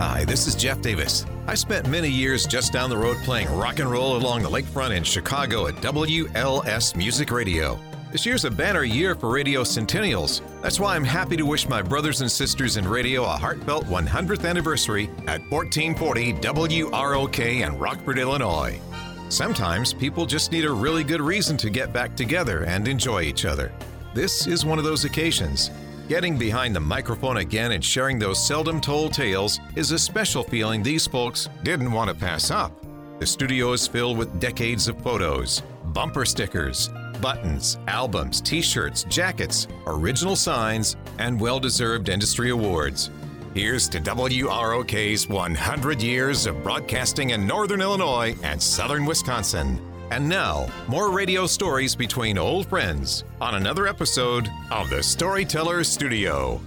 Hi, this is Jeff Davis. I spent many years just down the road playing rock and roll along the lakefront in Chicago at WLS Music Radio. This year's a banner year for radio centennials. That's why I'm happy to wish my brothers and sisters in radio a heartfelt 100th anniversary at 1440 WROK in Rockford, Illinois. Sometimes people just need a really good reason to get back together and enjoy each other. This is one of those occasions. Getting behind the microphone again and sharing those seldom told tales is a special feeling these folks didn't want to pass up. The studio is filled with decades of photos, bumper stickers, buttons, albums, t shirts, jackets, original signs, and well deserved industry awards. Here's to WROK's 100 years of broadcasting in Northern Illinois and Southern Wisconsin. And now, more radio stories between old friends on another episode of the Storyteller Studio.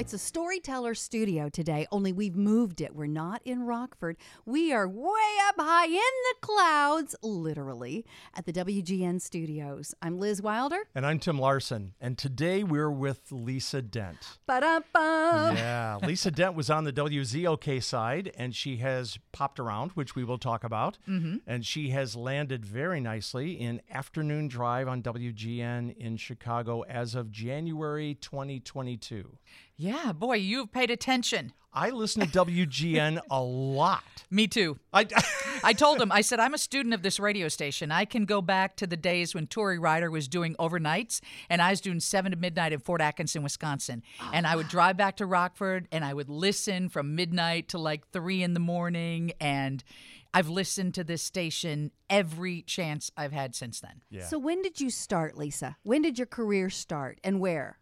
It's a storyteller studio today, only we've moved it. We're not in Rockford. We are way up high in the clouds, literally, at the WGN studios. I'm Liz Wylder. And I'm Tim Larson. And today we're with Lisa Dent. Ba-da-ba. Yeah, Lisa Dent was on the WZOK side and she has popped around, which we will talk about. Mm-hmm. And she has landed very nicely in Afternoon Drive on WGN in Chicago as of January 2022. Yeah, boy, you've paid attention. I listen to WGN a lot. Me too. I, I told him, I said, I'm a student of this radio station. I can go back to the days when Tory Ryder was doing overnights and I was doing 7 to midnight in Fort Atkinson, Wisconsin. And I would drive back to Rockford and I would listen from midnight to like 3 in the morning. And I've listened to this station every chance I've had since then. Yeah. So, when did you start, Lisa? When did your career start and where?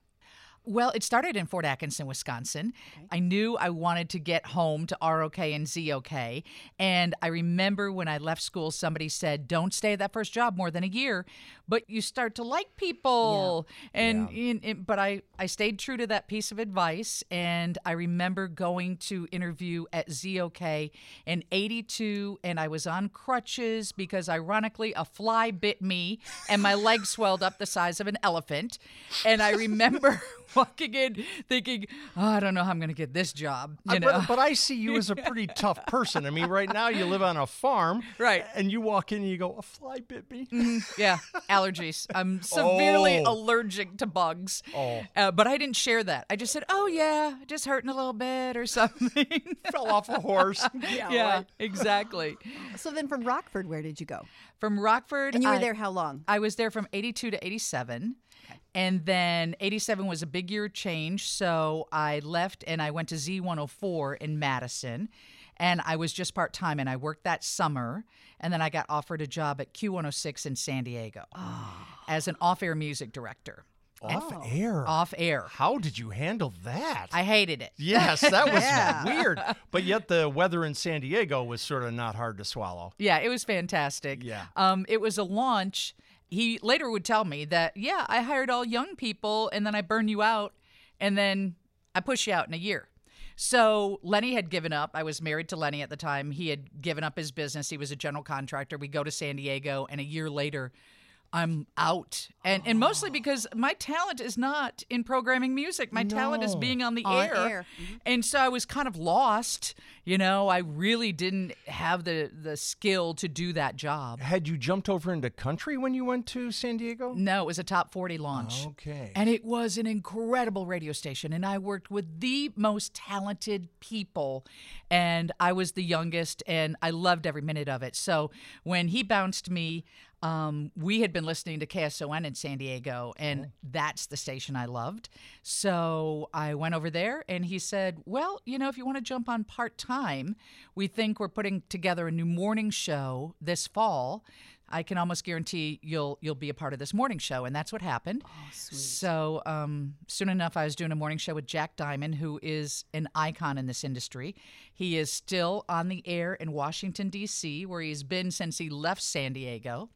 Well, it started in Fort Atkinson, Wisconsin. I knew I wanted to get home to ROK and ZOK. And I remember when I left school, somebody said, Don't stay at that first job more than a year, but you start to like people. And, in- in- but I, I stayed true to that piece of advice. And I remember going to interview at ZOK in 82, and I was on crutches because, ironically, a fly bit me and my leg swelled up the size of an elephant. And I remember walking in thinking, oh, I don't know how I'm going to get this job. You I- know? but, but I see you as a pretty tough person. I mean, right now you live on a farm. Right. And you walk in and you go, a fly bit me. yeah, allergies. I'm severely Oh. allergic to bugs. Oh. Uh, but I didn't share that. I just said, oh, yeah, just hurting a little bit or something. Fell off a horse. yeah, exactly. So, then from Rockford, where did you go? From Rockford. And you were I- there how long? I was there from 82 to 87. And then 87 was a big year change. So I left and I went to Z104 in Madison. And I was just part time and I worked that summer. And then I got offered a job at Q106 in San Diego as an off air music director. Off air. Off air. How did you handle that? I hated it. Yes, that was Yeah. weird. But yet the weather in San Diego was sort of not hard to swallow. Yeah, it was fantastic. Yeah. Um, it was a launch. He later would tell me that, yeah, I hired all young people and then I burn you out and then I push you out in a year. So Lenny had given up. I was married to Lenny at the time. He had given up his business. He was a general contractor. We go to San Diego and a year later, I'm out. And and mostly because my talent is not in programming music. My talent is being on the On air. air. Mm-hmm. And so I was kind of lost. You know, I really didn't have the the skill to do that job. Had you jumped over into country when you went to San Diego? No, it was a top 40 launch. Okay. And it was an incredible radio station. And I worked with the most talented people. And I was the youngest, and I loved every minute of it. So when he bounced me, um, we had been listening to KSON in San Diego, and that's the station I loved. So I went over there, and he said, Well, you know, if you want to jump on part time, we think we're putting together a new morning show this fall. I can almost guarantee you'll you'll be a part of this morning show, and that's what happened. Oh, sweet. So um, soon enough, I was doing a morning show with Jack Diamond, who is an icon in this industry. He is still on the air in Washington D.C., where he's been since he left San Diego.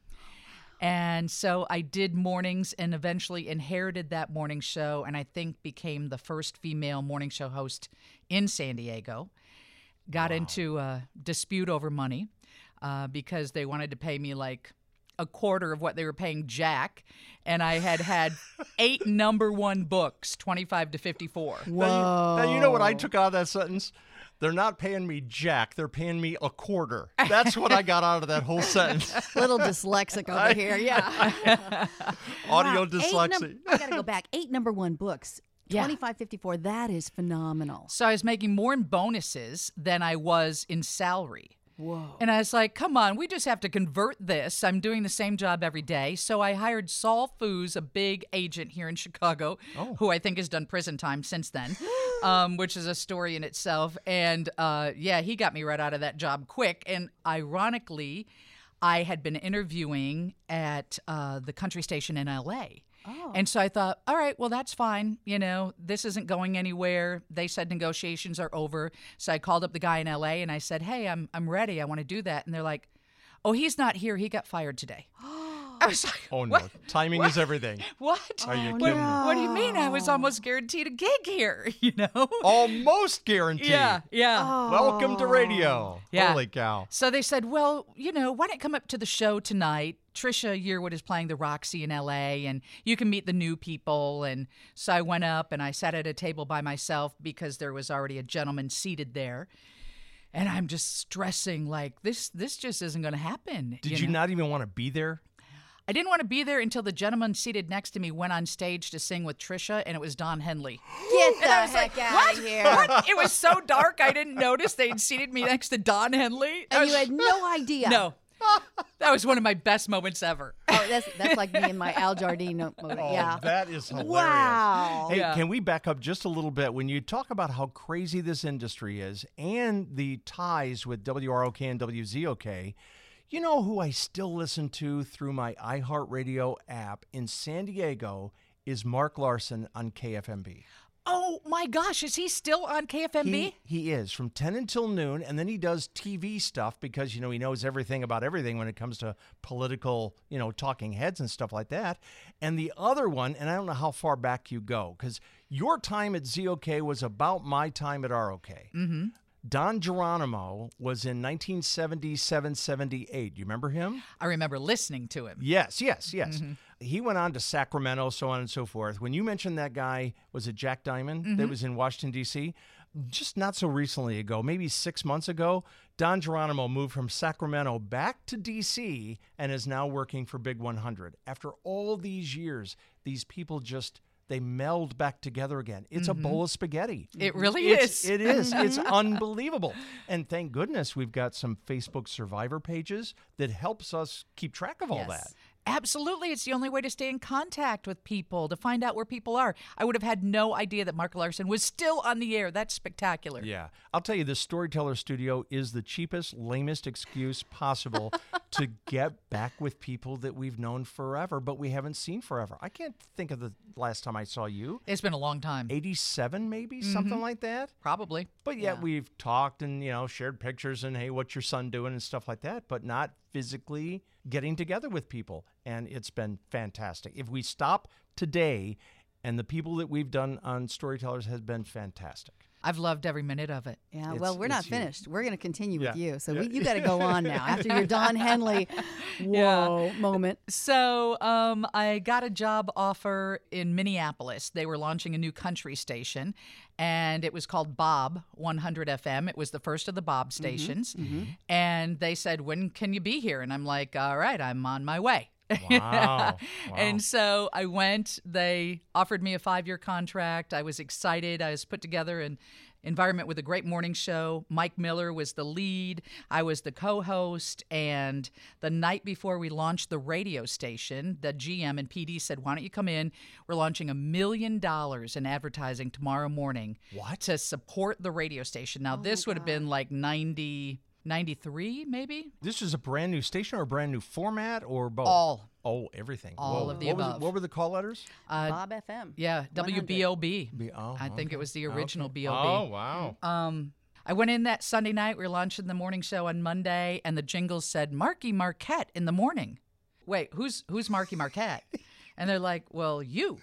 And so I did mornings and eventually inherited that morning show, and I think became the first female morning show host in San Diego. Got into a dispute over money uh, because they wanted to pay me like a quarter of what they were paying Jack, and I had had eight number one books, 25 to 54. Now you, now you know what I took out of that sentence? They're not paying me jack. They're paying me a quarter. That's what I got out of that whole sentence. Little dyslexic over here. Yeah. Audio Wow, eight dyslexia. num- I got to go back. Eight number one books. Yeah. 2554. That is phenomenal. So I was making more in bonuses than I was in salary. Whoa. And I was like, come on, we just have to convert this. I'm doing the same job every day. So I hired Saul Foos, a big agent here in Chicago, who I think has done prison time since then, um, which is a story in itself. And uh, yeah, he got me right out of that job quick. And ironically, I had been interviewing at uh, the country station in LA. Oh. And so I thought, all right, well, that's fine. You know, this isn't going anywhere. They said negotiations are over. So I called up the guy in LA and I said, hey, I'm, I'm ready. I want to do that. And they're like, oh, he's not here. He got fired today. I was like, Oh no, what? timing is everything. What? Are you Oh, what, kidding? what do you mean? I was almost guaranteed a gig here, you know? Almost guaranteed. Yeah, yeah. Welcome to radio. Yeah. Holy cow. So they said, well, you know, why don't you come up to the show tonight? Trisha Yearwood is playing the Roxy in LA, and you can meet the new people. And so I went up and I sat at a table by myself because there was already a gentleman seated there. And I'm just stressing like this. This just isn't going to happen. Did you know? not even want to be there? I didn't want to be there until the gentleman seated next to me went on stage to sing with Trisha, and it was Don Henley. Get the I was heck like, out what? of here. What? It was so dark, I didn't notice they'd seated me next to Don Henley. I And you had no idea. no. That was one of my best moments ever. Oh, that's that's like me and my Al Jardine mode. Oh, yeah. that is hilarious. Wow. Hey, Yeah. can we back up just a little bit? When you talk about how crazy this industry is and the ties with WROK and WZOK, you know who I still listen to through my iHeartRadio app in San Diego is Mark Larson on KFMB. Oh my gosh, is he still on KFMB? He, he is from 10 until noon, and then he does TV stuff because, you know, he knows everything about everything when it comes to political, you know, talking heads and stuff like that. And the other one, and I don't know how far back you go, because your time at ZOK was about my time at ROK. Mm-hmm. Don Geronimo was in 1977 78. You remember him? I remember listening to him. Yes, yes, yes. He went on to Sacramento, so on and so forth. When you mentioned that guy, was it Jack Diamond that mm-hmm. was in Washington, D.C.? Just not so recently ago, maybe six months ago, Don Geronimo moved from Sacramento back to D.C. and is now working for Big 100. After all these years, these people just. They meld back together again. It's a mm-hmm. bowl of spaghetti. It mm-hmm. really It's- is. It is. It's unbelievable. And thank goodness we've got some Facebook survivor pages that helps us keep track of all Yes. that. Absolutely. It's the only way to stay in contact with people, to find out where people are. I would have had no idea that Mark Larson was still on the air. That's spectacular. Yeah. I'll tell you, the Storyteller Studio is the cheapest, lamest excuse possible to get back with people that we've known forever, but we haven't seen forever. I can't think of the last time I saw you. It's been a long time. 87, maybe? Mm-hmm. Something like that? Probably. But yet we've talked and, you know, shared pictures and, hey, what's your son doing and stuff like that, but not physically getting together with people. And it's been fantastic. If we stop today, and the people that we've done on Storytellers has been fantastic. I've loved every minute of it. Yeah, It's- well, we're not it's you. finished. We're going to continue with you. So Yeah. we, you got to go on now after your Don Henley whoa moment. So um, I got a job offer in Minneapolis. They were launching a new country station, and it was called Bob 100 FM. It was the first of the Bob stations. And they said, When can you be here? And I'm like, All right, I'm on my way. Wow. Wow. And so I went. They offered me a five year contract. I was excited. I was put together an environment with a great morning show. Mike Miller was the lead. I was the co host. And the night before we launched the radio station, the GM and PD said, Why don't you come in? We're launching a million dollars in advertising tomorrow morning. What? To support the radio station. Now, oh this would have been like 90. 93 maybe This is a brand new station or a brand new format or both? All. Oh, everything. All Whoa. of the what was above. what were the call letters? Bob FM. Yeah, 100. WBOB. B- oh, I think it was the original Okay. BOB. Oh, wow. Um, I went in that Sunday night. We were launching the morning show on Monday, and the jingles said Marky Marquette in the morning. Wait, who's who's Marky Marquette? and they're like, "Well, you."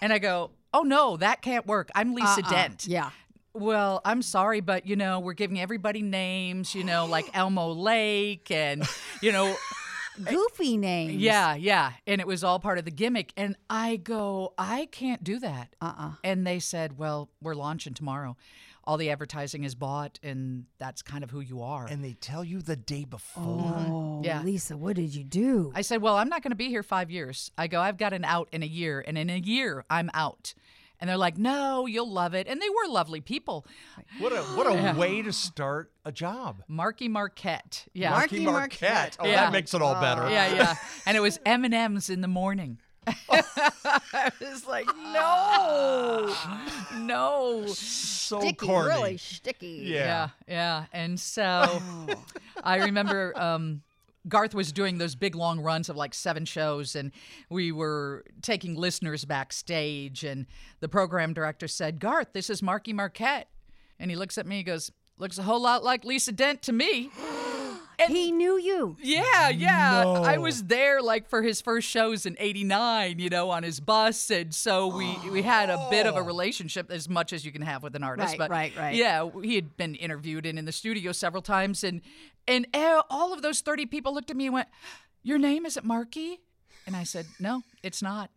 And I go, "Oh no, that can't work. I'm Lisa Uh-uh. Dent." Yeah. Well, I'm sorry, but you know, we're giving everybody names. You know, like Elmo Lake, and you know, Goofy names. yeah, yeah. And it was all part of the gimmick. And I go, I can't do that. Uh-uh. And they said, well, we're launching tomorrow. all the advertising is bought, and that's kind of who you are. And they tell you the day before. Oh, Yeah. Lisa, what did you do? I said, Well, I'm not going to be here five years. I go, I've got an out in a year, and in a year, I'm out. And they're like, No, you'll love it. And they were lovely people. What a what a way to start a job. Marky Marquette. Yeah. Marky Marquette. Oh, Yeah. that makes it all better. yeah, yeah. And it was M&M's in the morning. I was like, no, no. So sticky, corny. really sticky. Yeah. Yeah, yeah. And so I remember um, Garth was doing those big long runs of like seven shows, and we were taking listeners backstage. And the program director said, Garth, this is Marky Marquette. And he looks at me, he goes, Looks a whole lot like Lisa Dent to me. And He knew you. Yeah, yeah. I was there like for his first shows in '89, you know, on his bus, and so we we had a bit of a oh. relationship as much as you can have with an artist. Right, but right, right. Yeah, he had been interviewed and in the studio several times, and and uh, all of those 30 people looked at me and went, "Your name isn't Marky," and I said, "No, it's not."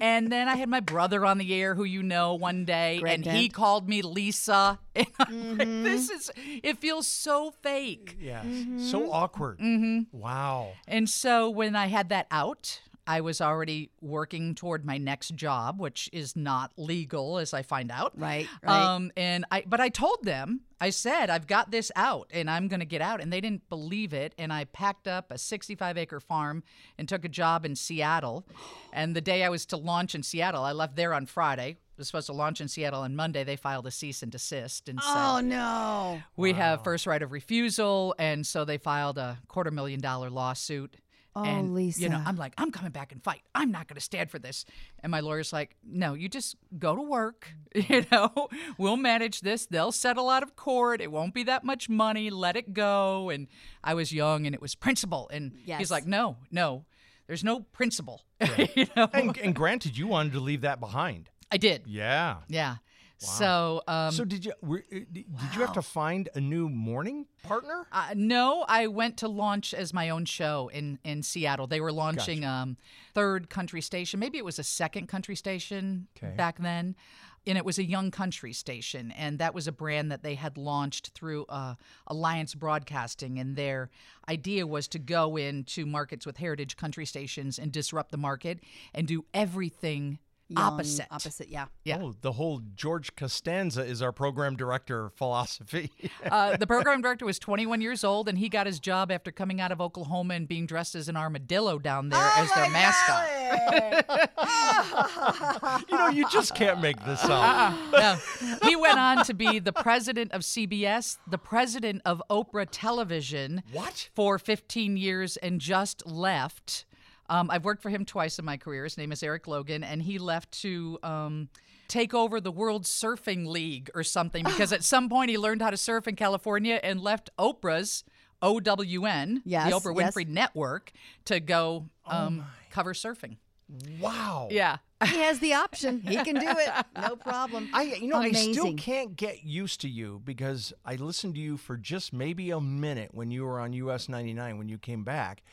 And then I had my brother on the air, who you know, one day, Greg and he called me Lisa. And I'm like, Mm-hmm. this is, it feels so fake. Yeah. Mm-hmm. So awkward. Mm-hmm. Wow. And so when I had that out, I was already working toward my next job, which is not legal, as I find out. Right, right. Um, and I, but I told them, I said, I've got this out, and I'm going to get out, and they didn't believe it. And I packed up a 65 acre farm and took a job in Seattle. And the day I was to launch in Seattle, I left there on Friday. I was supposed to launch in Seattle on Monday. They filed a cease and desist and said, Oh no. we have first right of refusal, and so they filed a quarter million dollar lawsuit. Oh, and, You know, I'm like, I'm coming back and fight. I'm not going to stand for this. And my lawyer's like, No, you just go to work. You know, we'll manage this. They'll settle out of court. It won't be that much money. Let it go. And I was young, and it was principle. And Yes. he's like, No, no, there's no principle. you know, And, and granted, you wanted to leave that behind. I did. Yeah. Yeah. So, um, so did you were, uh, did you have to find a new morning partner? Uh, no, I went to launch as my own show in in Seattle. They were launching um third country station. Maybe it was a second country station Okay. back then. And it was a young country station, and that was a brand that they had launched through uh, Alliance Broadcasting. And their idea was to go into markets with heritage country stations and disrupt the market and do everything Young, opposite. Opposite, yeah. Yeah. Oh, the whole George Costanza is our program director philosophy. Uh, the program director was 21 years old, and he got his job after coming out of Oklahoma and being dressed as an armadillo down there as their mascot. you know, you just can't make this up. Uh-uh. No. He went on to be the president of CBS, the president of Oprah Television What? for 15 years, and just left. Um, I've worked for him twice in my career. His name is Eric Logan, and he left to. Um, Take over the World Surfing League or something because at some point he learned how to surf in California and left Oprah's OWN, Yes, the Oprah yes. Winfrey Network, to go um, cover surfing. Wow. Yeah. He has the option. He can do it. No problem. I you know I still can't get used to you because I listened to you for just maybe a minute when you were on US 99 when you came back y-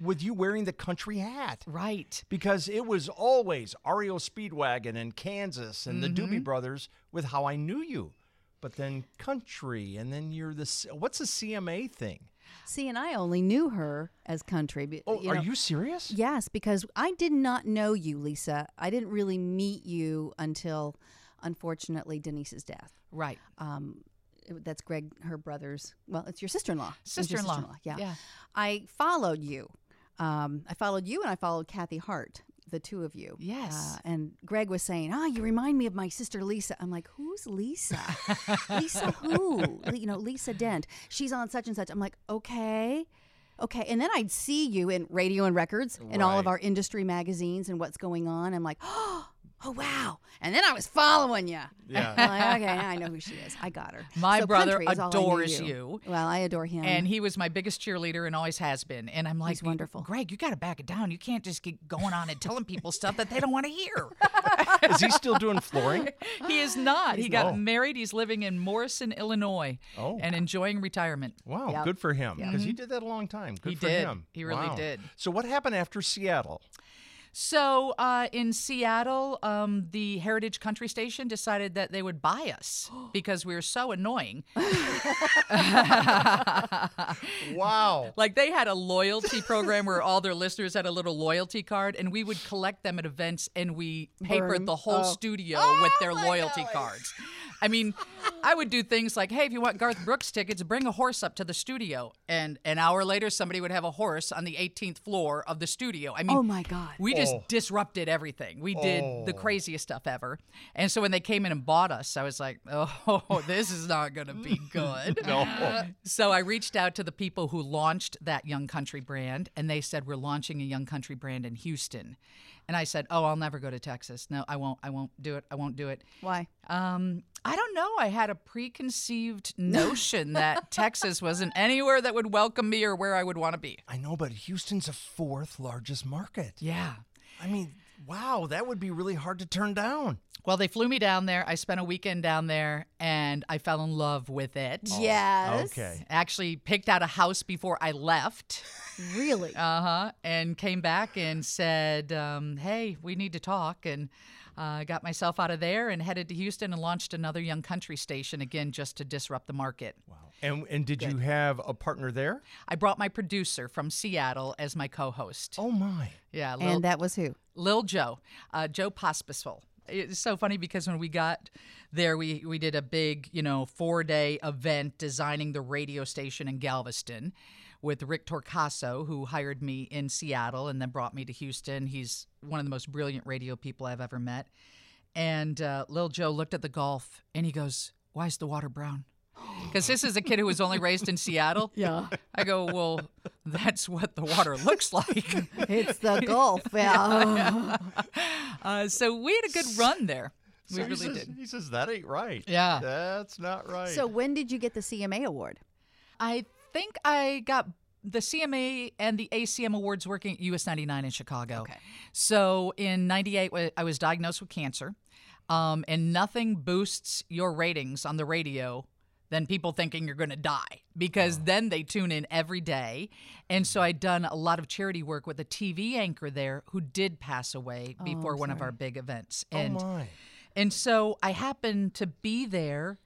with you wearing the country hat. Right. Because it was always REO Speedwagon and Kansas and the Mm-hmm. Doobie Brothers with how I knew you. But then country and then you're the C- what's the CMA thing? See, and I only knew her as country. but, Oh, you are know- you serious? Yes, because I did not know you, Lisa. I didn't really meet you until, unfortunately, Denise's death. Right. Um, that's Greg, her brother's. Well, it's your sister-in-law. It was your Sister-in-law. sister-in-law, Yeah. Yeah. I followed you. Um, I followed you, and I followed Kathy Hart, the two of you. Yes. Uh, and Greg was saying, "Ah, you remind me of my sister Lisa." I'm like, "Who's Lisa? Lisa who? You know, Lisa Dent. She's on such and such." I'm like, "Okay." Okay, and then I'd see you in radio and records in all of our industry magazines and what's going on. I'm like, oh, oh wow! And then I was following you. Yeah. I'm like, okay, I know who she is. I got her. My So brother country is all I knew adores you. Well, I adore him. And he was my biggest cheerleader and always has been. And I'm like, He's wonderful. Greg, you got to back it down. You can't just keep going on and telling people stuff that they don't want to hear. Is he still doing flooring? he is not. he got not. married. He's living in Morrison, Illinois, Oh. and enjoying retirement. Wow, Yep. good for him because he mm-hmm. did that a long time. Good He for did. him. He really Wow. did. So what happened after Seattle? So uh, in Seattle, um, the Heritage Country Station decided that they would buy us because we were so annoying. Wow. Like they had a loyalty program where all their listeners had a little loyalty card, and we would collect them at events, and we papered Burn. the whole Oh. studio with their loyalty cards. I mean, I would do things like, "Hey, if you want Garth Brooks tickets, bring a horse up to the studio," and an hour later, somebody would have a horse on the 18th floor of the studio. I mean, Oh my God. we just Oh. disrupted everything. We did the oh. craziest stuff ever. And so when they came in and bought us, I was like, oh, this is not going to be good. no. So I reached out to the people who launched that Young Country brand, and they said, we're launching a Young Country brand in Houston. And I said, oh, I'll never go to Texas. No, I won't. I won't do it. I won't do it. Why? Um, I don't know. I had a preconceived notion that Texas wasn't anywhere that would welcome me or where I would want to be. I know, but Houston's a fourth largest market. Yeah. I mean, wow, that would be really hard to turn down. Well, they flew me down there. I spent a weekend down there and I fell in love with it. yes. Okay. Actually, picked out a house before I left. Really? Uh huh. And came back and said, um, hey, we need to talk. And uh, got myself out of there and headed to Houston and launched another young country station again just to disrupt the market. Wow. And and did you have a partner there? I brought my producer from Seattle as my co host. Oh my. Yeah, Lil, and that was who? Lil Joe, uh, Joe Pospisil. It's so funny because when we got there, we, we did a big, you know, four day event designing the radio station in Galveston with Rick Torcaso, who hired me in Seattle and then brought me to Houston. He's one of the most brilliant radio people I've ever met. And uh, Lil Joe looked at the Gulf and he goes, Why is the water brown? Because this is a kid who was only raised in Seattle. Yeah. I go, Well, that's what the water looks like. It's the Gulf. Yeah. Uh, so we had a good run there. We So he really says, did. He says that ain't right. Yeah. That's not right. so when did you get the CMA award? I think I got the CMA and the ACM awards working at US 99 in Chicago. Okay. So in 98, I was diagnosed with cancer, um, and nothing boosts your ratings on the radio than people thinking you're going to die because then they tune in every day. And so I'd done a lot of charity work with a TV anchor there who did pass away before one of our big events. And oh my. and so I happened to be there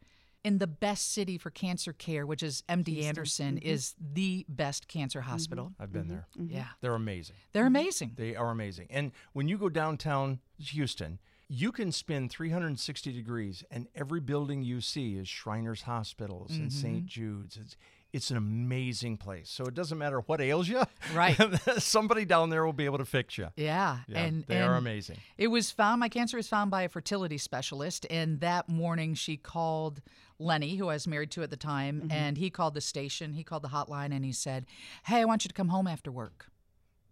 in the best city for cancer care, which is MD Anderson, mm-hmm. is the best cancer mm-hmm. hospital. I've been there. Mm-hmm. Yeah. They're amazing. They're amazing. They are amazing. And when you go downtown Houston, you can spin 360 degrees, and every building you see is Shriners Hospitals and St. Jude's. It's, it's an amazing place. So it doesn't matter what ails you. Right. Somebody down there will be able to fix you. Yeah. Yeah, and they are amazing. It was found, my cancer was found by a fertility specialist. And that morning she called Lenny, who I was married to at the time, mm-hmm. and he called the station, he called the hotline, and he said, Hey, I want you to come home after work.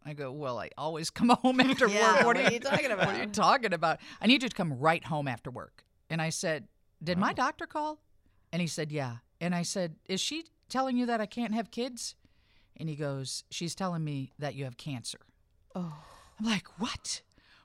I go, Well, I always come home after Yeah, work. what are you talking about? What are you talking about? I need you to come right home after work. And I said, Did my doctor call? And he said, Yeah. And I said, Is she telling you that I can't have kids? And he goes, She's telling me that you have cancer. Oh. I'm like, What?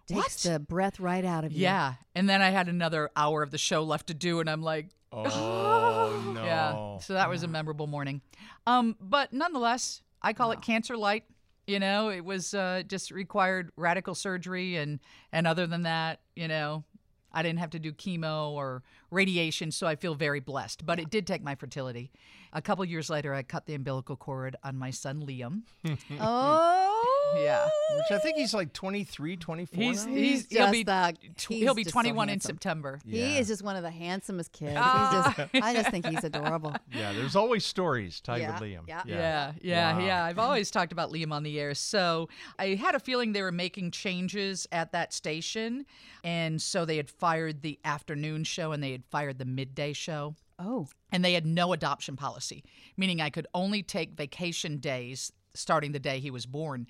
Takes What? the breath right out of you. Yeah. And then I had another hour of the show left to do, and I'm like, Oh, no. yeah. So that was a memorable morning. Um, but nonetheless, I call it cancer light. You know, it was uh, just required radical surgery, and and other than that, you know, I didn't have to do chemo or radiation, so I feel very blessed. But it did take my fertility. A couple years later, I cut the umbilical cord on my son Liam. Oh. Yeah. Which I think he's like 23, 24 He's now. he's, He's he'll just be the- tw- he's he'll be just so 21 in handsome. September. He is just one of the handsomest kids. Ah. He's just, I just think he's adorable. Yeah, there's always stories tied Yeah, with Liam. yeah. Yeah, yeah, Wow. yeah. I've always talked about Liam on the air. So I had a feeling they were making changes at that station. And so they had fired the afternoon show and they had fired the midday show. Oh. And they had no adoption policy, meaning I could only take vacation days starting the day he was born.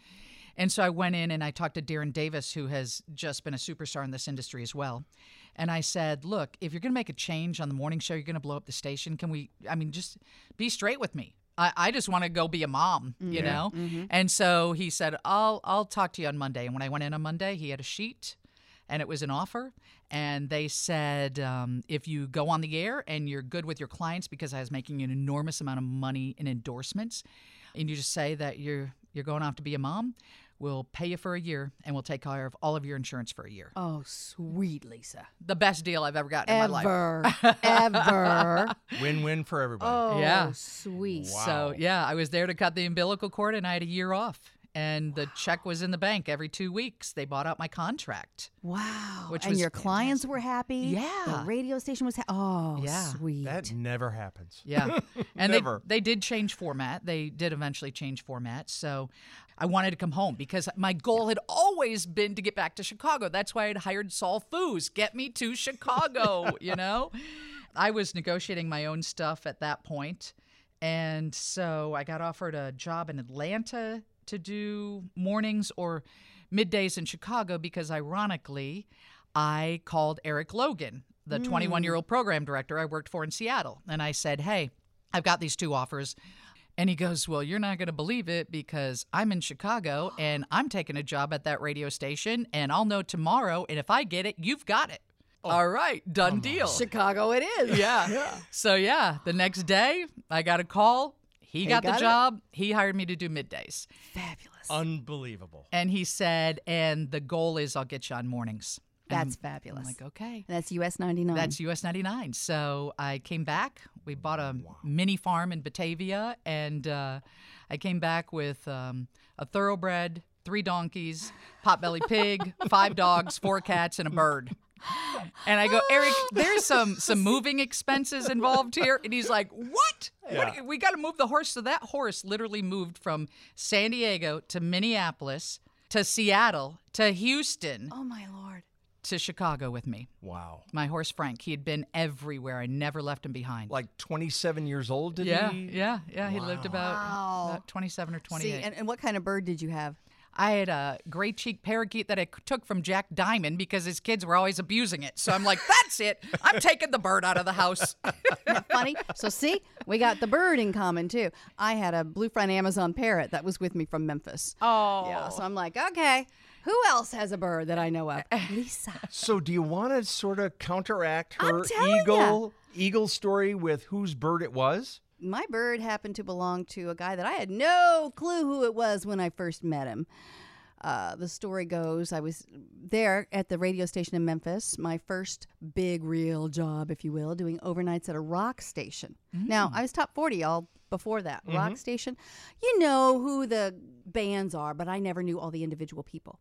And so I went in and I talked to Darren Davis, who has just been a superstar in this industry as well. And I said, Look, if you're going to make a change on the morning show, you're going to blow up the station. Can we, I mean, just be straight with me. I, I just want to go be a mom, you know? And so he said, I'll, I'll talk to you on Monday. And when I went in on Monday, he had a sheet and it was an offer. And they said, um, if you go on the air and you're good with your clients, because I was making an enormous amount of money in endorsements, and you just say that you're you're going off to be a mom, We'll pay you for a year and we'll take care of all of your insurance for a year. Oh, sweet Lisa. The best deal I've ever gotten in my life. Ever, ever. Win-win for everybody. Oh, Yeah. sweet. So, yeah, I was there to cut the umbilical cord and I had a year off. And the check was in the bank every two weeks. They bought out my contract. Wow. Which and was your clients were happy. Yeah. The radio station was. Ha- oh, Yeah. sweet. That never happens. Yeah. And they, Never. they did change format. They did eventually change format. So I wanted to come home because my goal had always been to get back to Chicago. That's why I'd hired Saul Foos. Get me to Chicago, you know? I was negotiating my own stuff at that point, And so I got offered a job in Atlanta to do mornings or middays in Chicago because, ironically, I called Eric Logan, the hmm. 21 year old program director I worked for in Seattle. And I said, Hey, I've got these two offers. And he goes, Well, you're not going to believe it because I'm in Chicago and I'm taking a job at that radio station and I'll know tomorrow. And if I get it, you've got it. Oh, All right, done deal. Chicago it is. Yeah. So, yeah, the next day I got a call. He got, got the it? job. He hired me to do middays. Fabulous. Unbelievable. And he said, And the goal is I'll get you on mornings. And That's I'm fabulous. like, Okay. And that's US 99. That's US 99. So I came back. We bought a mini farm in Batavia, and uh, I came back with um, a thoroughbred, three donkeys, potbelly pig, five dogs, four cats, and a bird. And I go, Eric, there's some some moving expenses involved here. And he's like, What? what we got to move the horse. So that horse literally moved from San Diego to Minneapolis to Seattle to Houston oh, my Lord. To Chicago with me Wow. my horse Frank. He had been everywhere. I never left him behind. Like 27 years old, did yeah, he? yeah, yeah. He lived about, Wow. about 27 or 28. See, and, and what kind of bird did you have? I had a gray cheek parakeet that I took from Jack Diamond because his kids were always abusing it. So I'm like, that's it. I'm taking the bird out of the house. Funny. So, see, we got the bird in common, too. I had a blue front Amazon parrot that was with me from Memphis. Oh. Yeah, so I'm like, okay, who else has a bird that I know of? Lisa. So do you want to sort of counteract her telling ya. eagle eagle story with whose bird it was? My bird happened to belong to a guy that I had no clue who it was when I first met him. Uh, the story goes I was there at the radio station in Memphis, my first big, real job, if you will, doing overnights at a rock station. Now, I was top 40 all before that. Rock station. You know who the bands are, but I never knew all the individual people.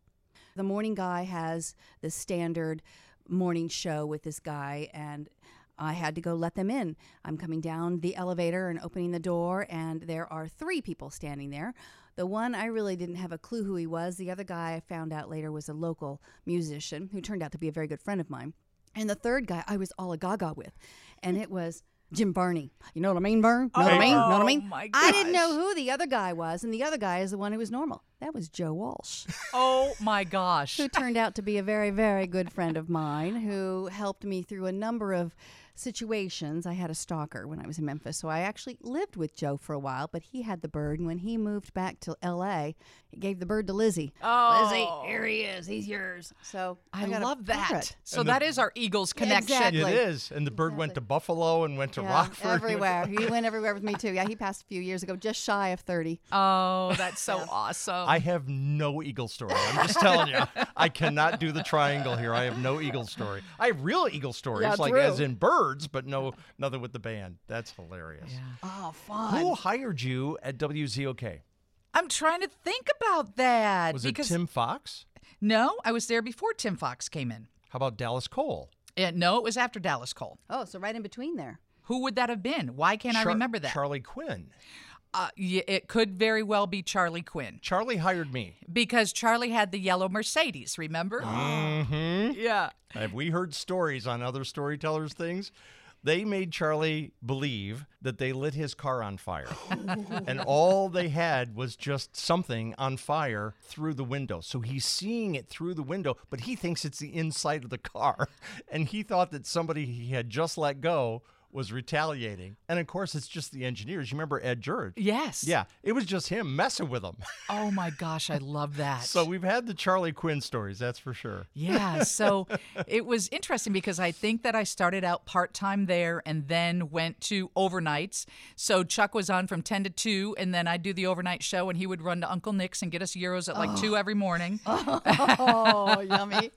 The morning guy has the standard morning show with this guy, and I had to go let them in. I'm coming down the elevator and opening the door, and there are three people standing there. The one I really didn't have a clue who he was. The other guy I found out later was a local musician who turned out to be a very good friend of mine. And the third guy I was all a gaga with, and it was Jim Varney. You know what I mean, Vern? Know what I mean? Know what I mean? Oh, my I didn't know who the other guy was, and the other guy is the one who was normal. That was Joe Walsh oh my gosh. who turned out to be a very, very good friend of mine who helped me through a number of situations. I had a stalker when I was in Memphis, so I actually lived with Joe for a while, but he had the bird. And when he moved back to LA, he gave the bird to Lizzie. Oh. Lizzie, here he is. He's yours. So I, got a love that. parrot. So that is our Eagles connection. exactly. It Like- is. And the bird went to Buffalo and went to Yeah, Rockford. everywhere. he went everywhere with me too. Yeah, he passed a few years ago, just shy of thirty. Oh, that's so awesome. I have no eagle story. I'm just telling you. I cannot do the triangle here. I have no eagle story. I have real eagle stories, Yeah, like true. as in birds, but no nothing with the band. That's hilarious. Oh, fun. Who hired you at WZOK? I'm trying to think about that. Was because it Tim Fox? No, I was there before Tim Fox came in. How about Dallas Cole? Uh, no, it was after Dallas Cole. Oh, so right in between there. Who would that have been? Why can't I remember that? Charlie Quinn. Uh, yeah, it could very well be Charlie Quinn Charlie hired me. because Charlie had the yellow Mercedes. Remember? Mm-hmm. yeah. Have we heard stories on other storytellers' things? They made Charlie believe that they lit his car on fire. and all they had was just something on fire through the window. So he's seeing it through the window, but he thinks it's the inside of the car. And he thought that somebody he had just let go was retaliating. And of course, it's just the engineers. You remember Ed George? Yes. Yeah, it was just him messing with them. Oh my gosh, I love that. so we've had the Charlie Quinn stories, that's for sure. Yeah, so it was interesting because I think that I started out part time there and then went to overnights. So Chuck was on from 10 to 2, and then I'd do the overnight show, and he would run to Uncle Nick's and get us gyros at like 2 every morning. Oh, yummy.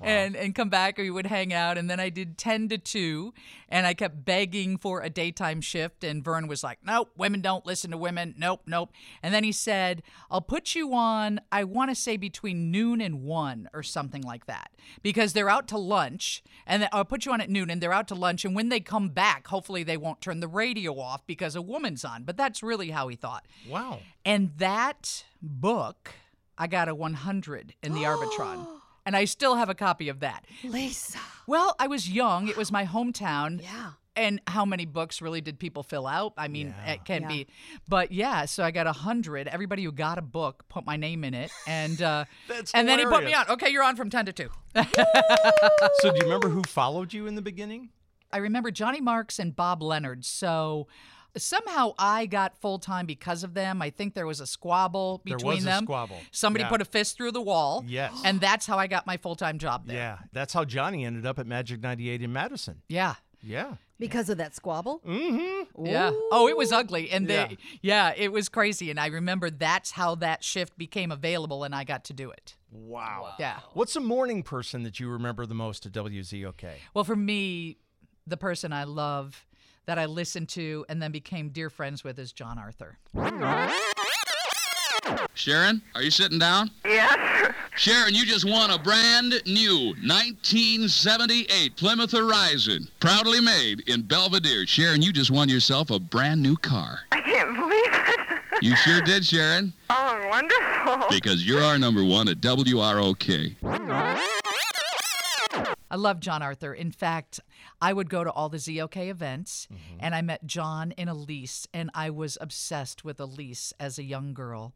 and and come back or we would hang out and then I did 10 to 2 and I kept begging for a daytime shift and Vern was like nope women don't listen to women nope nope and then he said I'll put you on I want to say between noon and 1 or something like that because they're out to lunch and then I'll put you on at noon and they're out to lunch and when they come back hopefully they won't turn the radio off because a woman's on but that's really how he thought Wow. and that book, I got a 100 in the Arbitron. And I still have a copy of that. Lisa. Well, I was young. It was my hometown. Yeah. And how many books really did people fill out? I mean, Yeah. it can Yeah. be. But yeah, so I got a hundred. Everybody who got a book put my name in it, and uh, That's and then he put me on. Okay, you're on from ten to two. So do you remember who followed you in the beginning? I remember Johnny Marks and Bob Leonard. So somehow I got full time because of them. I think there was a squabble between There between was a them. squabble. Somebody Yeah. put a fist through the wall. Yes. And that's how I got my full time job there. Yeah, that's how Johnny ended up at Magic 98 in Madison. Yeah. Yeah. Because of that squabble? Mm-hmm. Yeah. Oh, it was ugly. And they yeah, it was crazy. And I remember that's how that shift became available and I got to do it. Wow. Yeah. What's a morning person that you remember the most at WZOK? Well, for me, the person I love that I listened to and then became dear friends with is John Arthur. Sharon, are you sitting down? Yes. Sharon, you just won a brand new 1978 Plymouth Horizon, proudly made in Belvidere. Sharon, you just won yourself a brand new car. I can't believe it. You sure did, Sharon, Oh, wonderful. because you're our number one at WROK. I love John Arthur. In fact, I would go to all the ZOK events, Mm-hmm. and I met John and Elise, and I was obsessed with Elise as a young girl.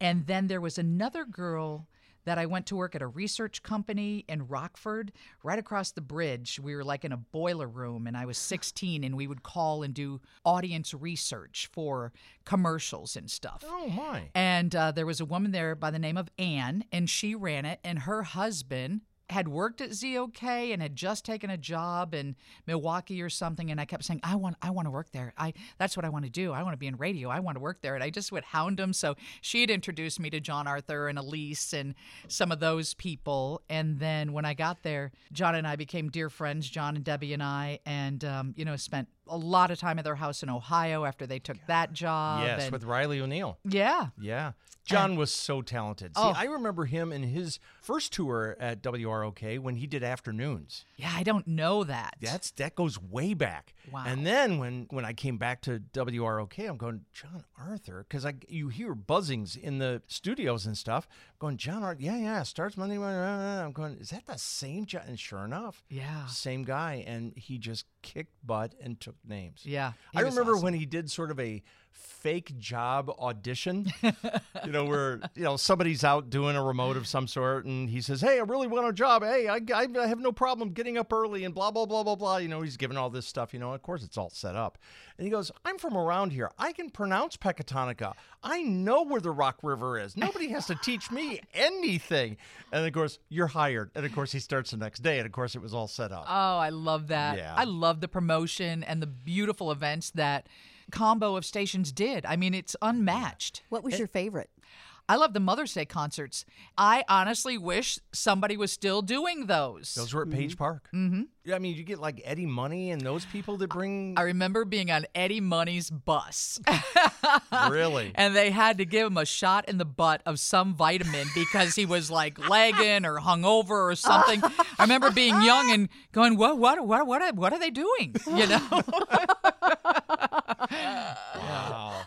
And then there was another girl that I went to work at a research company in Rockford, right across the bridge. We were like in a boiler room, and I was 16, and we would call and do audience research for commercials and stuff. Oh, my. And uh, there was a woman there by the name of Anne, and she ran it, and her husband had worked at ZOK and had just taken a job in Milwaukee or something and I kept saying I want I want to work there. I that's what I want to do. I want to be in radio. I want to work there and I just would hound him so she had introduced me to John Arthur and Elise and some of those people and then when I got there John and I became dear friends John and Debbie and I and um, you know spent a lot of time at their house in Ohio after they took that job yes, and- with Riley O'Neill. yeah Yeah. John was so talented. See, Oh. I remember him in his first tour at WROK when he did afternoons. yeah I don't know that That's that goes way back. Wow. And then when when I came back to WROK, I'm going John Arthur because I you hear buzzings in the studios and stuff. Going John Arthur, yeah, yeah, starts Monday. morning, uh, I'm going, is that the same John? And sure enough, Yeah. same guy, and he just kicked butt and took names. Yeah, I remember awesome. when he did sort of a fake job audition. you know, where you know somebody's out doing a remote of some sort, and he says, "Hey, I really want a job. Hey, I, I, I have no problem getting up early and blah blah blah blah blah." You know, he's giving all this stuff. You know, of course it's all set up, and he goes, "I'm from around here. I can pronounce Pecatonica. I know where the Rock River is. Nobody has to teach me anything." And of course, you're hired. And of course, he starts the next day, and of course, it was all set up. Oh, I love that. Yeah. I love the promotion and the beautiful events that combo of stations did. I mean, it's unmatched. What was your favorite? I love the Mother's Day concerts. I honestly wish somebody was still doing those. Those were at Page Park. Mm-hmm. Yeah, I mean, you get like Eddie Money and those people that bring. I remember being on Eddie Money's bus. really? and they had to give him a shot in the butt of some vitamin because he was like lagging or hungover or something. I remember being young and going, "What? What? What? What? Are, what are they doing?" You know. Wow.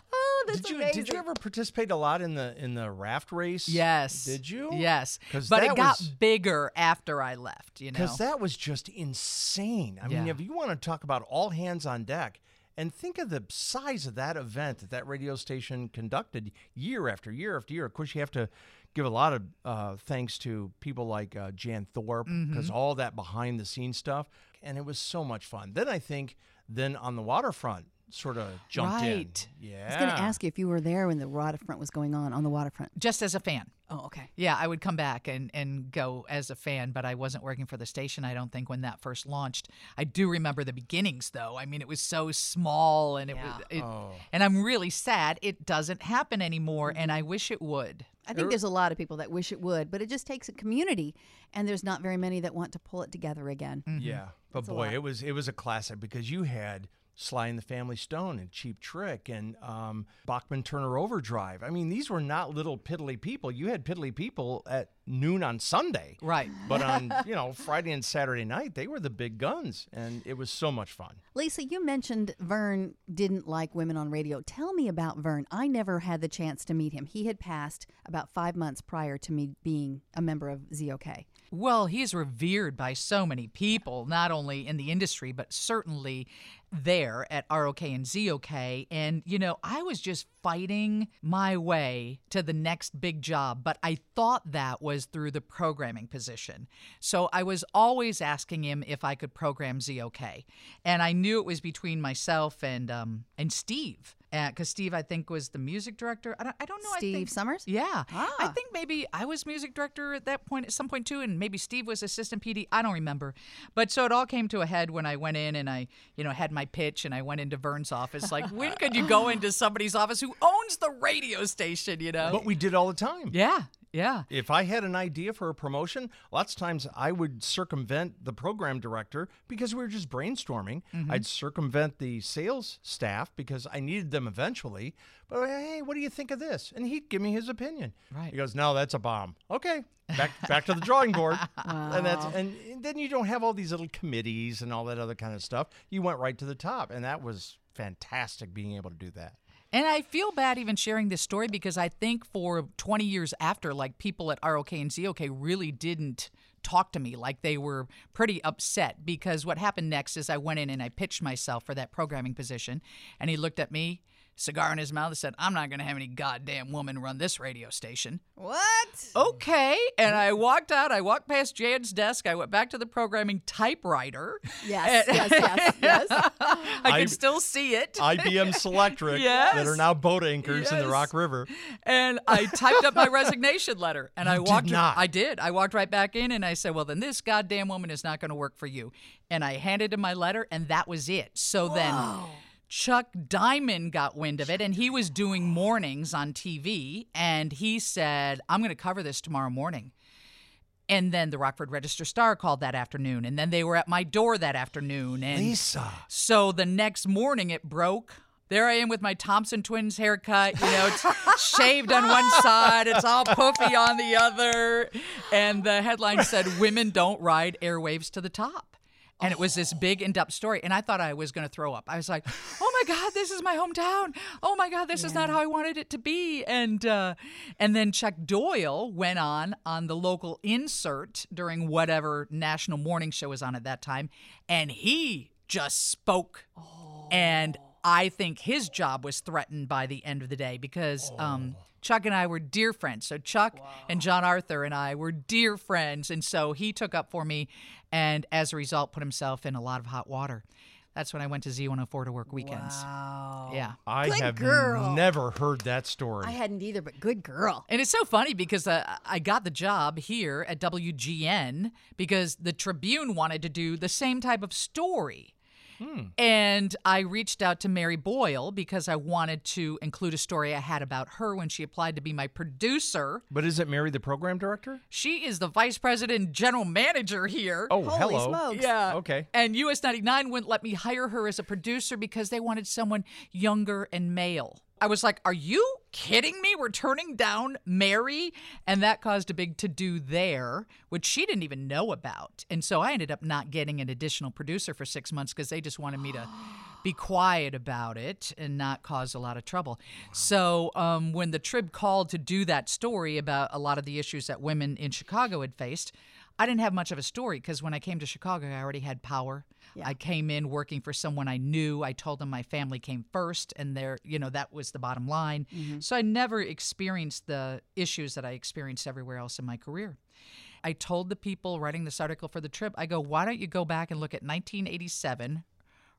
That's Did you amazing. did you ever participate a lot in the in the raft race? Yes. Did you? Yes. but it got was- bigger after I left. You know. Because that was just insane. I mean, if you want to talk about all hands on deck, and think of the size of that event that that radio station conducted year after year after year. Of course, you have to give a lot of uh, thanks to people like uh, Jan Thorpe because all that behind the scenes stuff, and it was so much fun. Then I think then on the waterfront, sort of jumped Right. in. Yeah. I was going to ask you if you were there when the waterfront was going on on the waterfront. Just as a fan. Oh, okay. Yeah, I would come back and, and go as a fan, but I wasn't working for the station, I don't think, when that first launched. I do remember the beginnings, though. I mean, it was so small, and it Yeah. was. It, Oh. And I'm really sad it doesn't happen anymore, and mm-hmm. I wish it would. I think there's a lot of people that wish it would, but it just takes a community, and there's not very many that want to pull it together again. Mm-hmm. Yeah, but It's a boy, it was it was a classic because you had Sly and the Family Stone and Cheap Trick and um, Bachman Turner Overdrive. I mean, these were not little piddly people. You had piddly people at noon on Sunday, Right. But on you know Friday and Saturday night, they were the big guns, and it was so much fun. Lisa, you mentioned Vern didn't like women on radio. Tell me about Vern. I never had the chance to meet him. He had passed about five months prior to me being a member of ZOK. Well, he's revered by so many people, not only in the industry, but certainly there at ROK and ZOK. And, you know, I was just fighting my way to the next big job, but I thought that was through the programming position. So I was always asking him if I could program ZOK. And I knew it was between myself and, um, and Steve. Because Steve, I think, was the music director. I don't, I don't know. I Steve think, Summers? yeah. ah. I think maybe I was music director at that point, at some point too, and maybe Steve was assistant PD. I don't remember. But so it all came to a head when I went in and I, you know, had my pitch and I went into Vern's office. Like, when could you go into somebody's office who owns the radio station, you know? But we did all the time. yeah, yeah. If I had an idea for a promotion, lots of times I would circumvent the program director because we were just brainstorming. Mm-hmm. I'd circumvent the sales staff because I needed them eventually. But hey, what do you think of this? And he'd give me his opinion. Right. He goes, "No, that's a bomb." Okay, back back to the drawing board. And that's and then you don't have all these little committees and all that other kind of stuff. You went right to the top, and that was fantastic being able to do that. And I feel bad even sharing this story because I think for 20 years after, like people at ROK and ZOK really didn't talk to me. Like they were pretty upset because what happened next is I went in and I pitched myself for that programming position. And he looked at me, cigar in his mouth, and said, I'm not going to have any goddamn woman run this radio station. What? Okay. And I walked out. I walked past Jan's desk. I went back to the programming typewriter. Yes, yes, yes, yes. I I- can still see it. IBM Selectric Yes. that are now boat anchors in the Rock River. and I typed up my resignation letter and I You did walked not. I did. I walked right back in and I said, "Well, then this goddamn woman is not going to work for you." And I handed him my letter and that was it. So then Chuck Diamond got wind of it and he was doing mornings on TV and he said, "I'm going to cover this tomorrow morning." And then the Rockford Register Star called that afternoon and then they were at my door that afternoon and Lisa. so the next morning it broke. There I am with my Thompson twins haircut. You know, it's shaved on one side, it's all puffy on the other. And the headline said, Women don't ride airwaves to the top. And it was this big in depth story. And I thought I was going to throw up. I was like, oh my God, this is my hometown. Oh my God, this is not how I wanted it to be. And, uh, and then Chuck Doyle went on on the local insert during whatever national morning show was on at that time. And he just spoke. And I think his job was threatened by the end of the day because um, Chuck and I were dear friends. So Chuck and John Arthur and I were dear friends. And so he took up for me and as a result put himself in a lot of hot water. That's when I went to Z104 to work weekends. Wow. Yeah. I Good have girl. never heard that story. I hadn't either, but good girl. And it's so funny because uh, I got the job here at WGN because the Tribune wanted to do the same type of story. Hmm. And I reached out to Mary Boyle because I wanted to include a story I had about her when she applied to be my producer. but is it Mary, the program director? She is the vice president and general manager here. Oh, Holy hello. smokes. Yeah. Okay. And US 99 wouldn't let me hire her as a producer because they wanted someone younger and male. I was like, Are you kidding me? We're turning down Mary? And that caused a big to do there, which she didn't even know about. And so I ended up not getting an additional producer for six months because they just wanted me to be quiet about it and not cause a lot of trouble. So um, when the Trib called to do that story about a lot of the issues that women in Chicago had faced, I didn't have much of a story because when I came to Chicago, I already had power. I came in working for someone I knew. I told them my family came first, and there, you know, that was the bottom line. Mm-hmm. So I never experienced the issues that I experienced everywhere else in my career. I told the people writing this article for the Trib, I go, why don't you go back and look at 1987,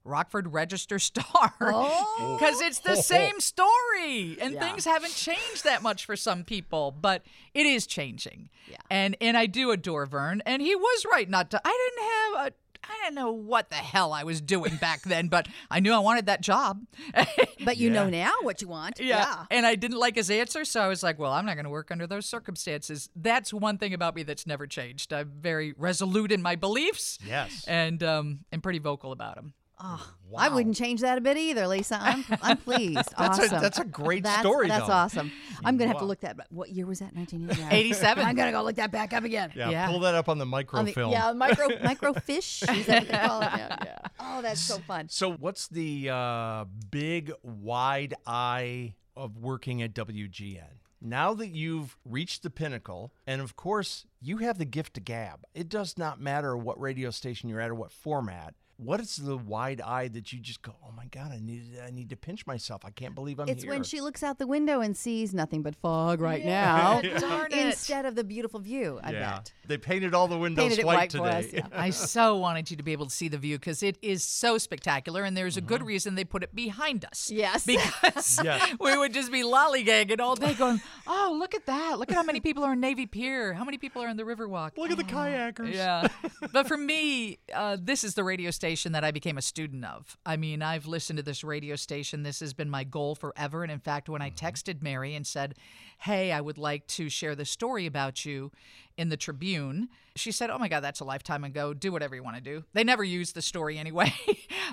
Rockford Register Star Oh. because it's the same story and Yeah. things haven't changed that much for some people, but it is changing. Yeah. And and I do adore Vern, and he was right not to. I didn't have a. I didn't know what the hell I was doing back then, but I knew I wanted that job. But you Yeah. know now what you want. Yeah. And I didn't like his answer, so I was like, well, I'm not going to work under those circumstances. That's one thing about me that's never changed. I'm very resolute in my beliefs. Yes. And um and pretty vocal about them. Oh, I wouldn't change that a bit either, Lisa. I'm, I'm pleased. That's a- awesome. that's a great That's- story, That's though. awesome. I'm gonna have to look that. back. What year was that? 1989. 87. I'm gonna go look that back up again. Yeah, Yeah. pull that up on the On microfilm. the, yeah, micro microfish. Is that what they call it? Yeah, yeah. Oh, that's so fun. So, what's the uh, big wide eye of working at WGN? Now that you've reached the pinnacle, and of course, you have the gift to gab, it does not matter what radio station you're at or what format. What is the wide eye that you just go, oh my God, I need, I need to pinch myself. I can't believe I'm It's here. when she looks out the window and sees nothing but fog right now, darn it. instead of the beautiful view. I yeah. bet. They painted all the windows Painted white white today. us, yeah. I so wanted you to be able to see the view because it is so spectacular, and there's a Uh-huh. good reason they put it behind us. Yes. Because Yes. we would just be lollygagging all day going, oh, look at that. Look at how many people are in Navy Pier. How many people are in the Riverwalk. Look at the kayakers. Yeah. but for me, uh, this is the radio station that I became a student of. I mean, I've listened to this radio station. This has been my goal forever. And in fact, when I mm-hmm. texted Mary and said, Hey, I would like to share this story about you in the Tribune, she said, Oh my God, that's a lifetime ago. Do whatever you want to do. They never used the story anyway.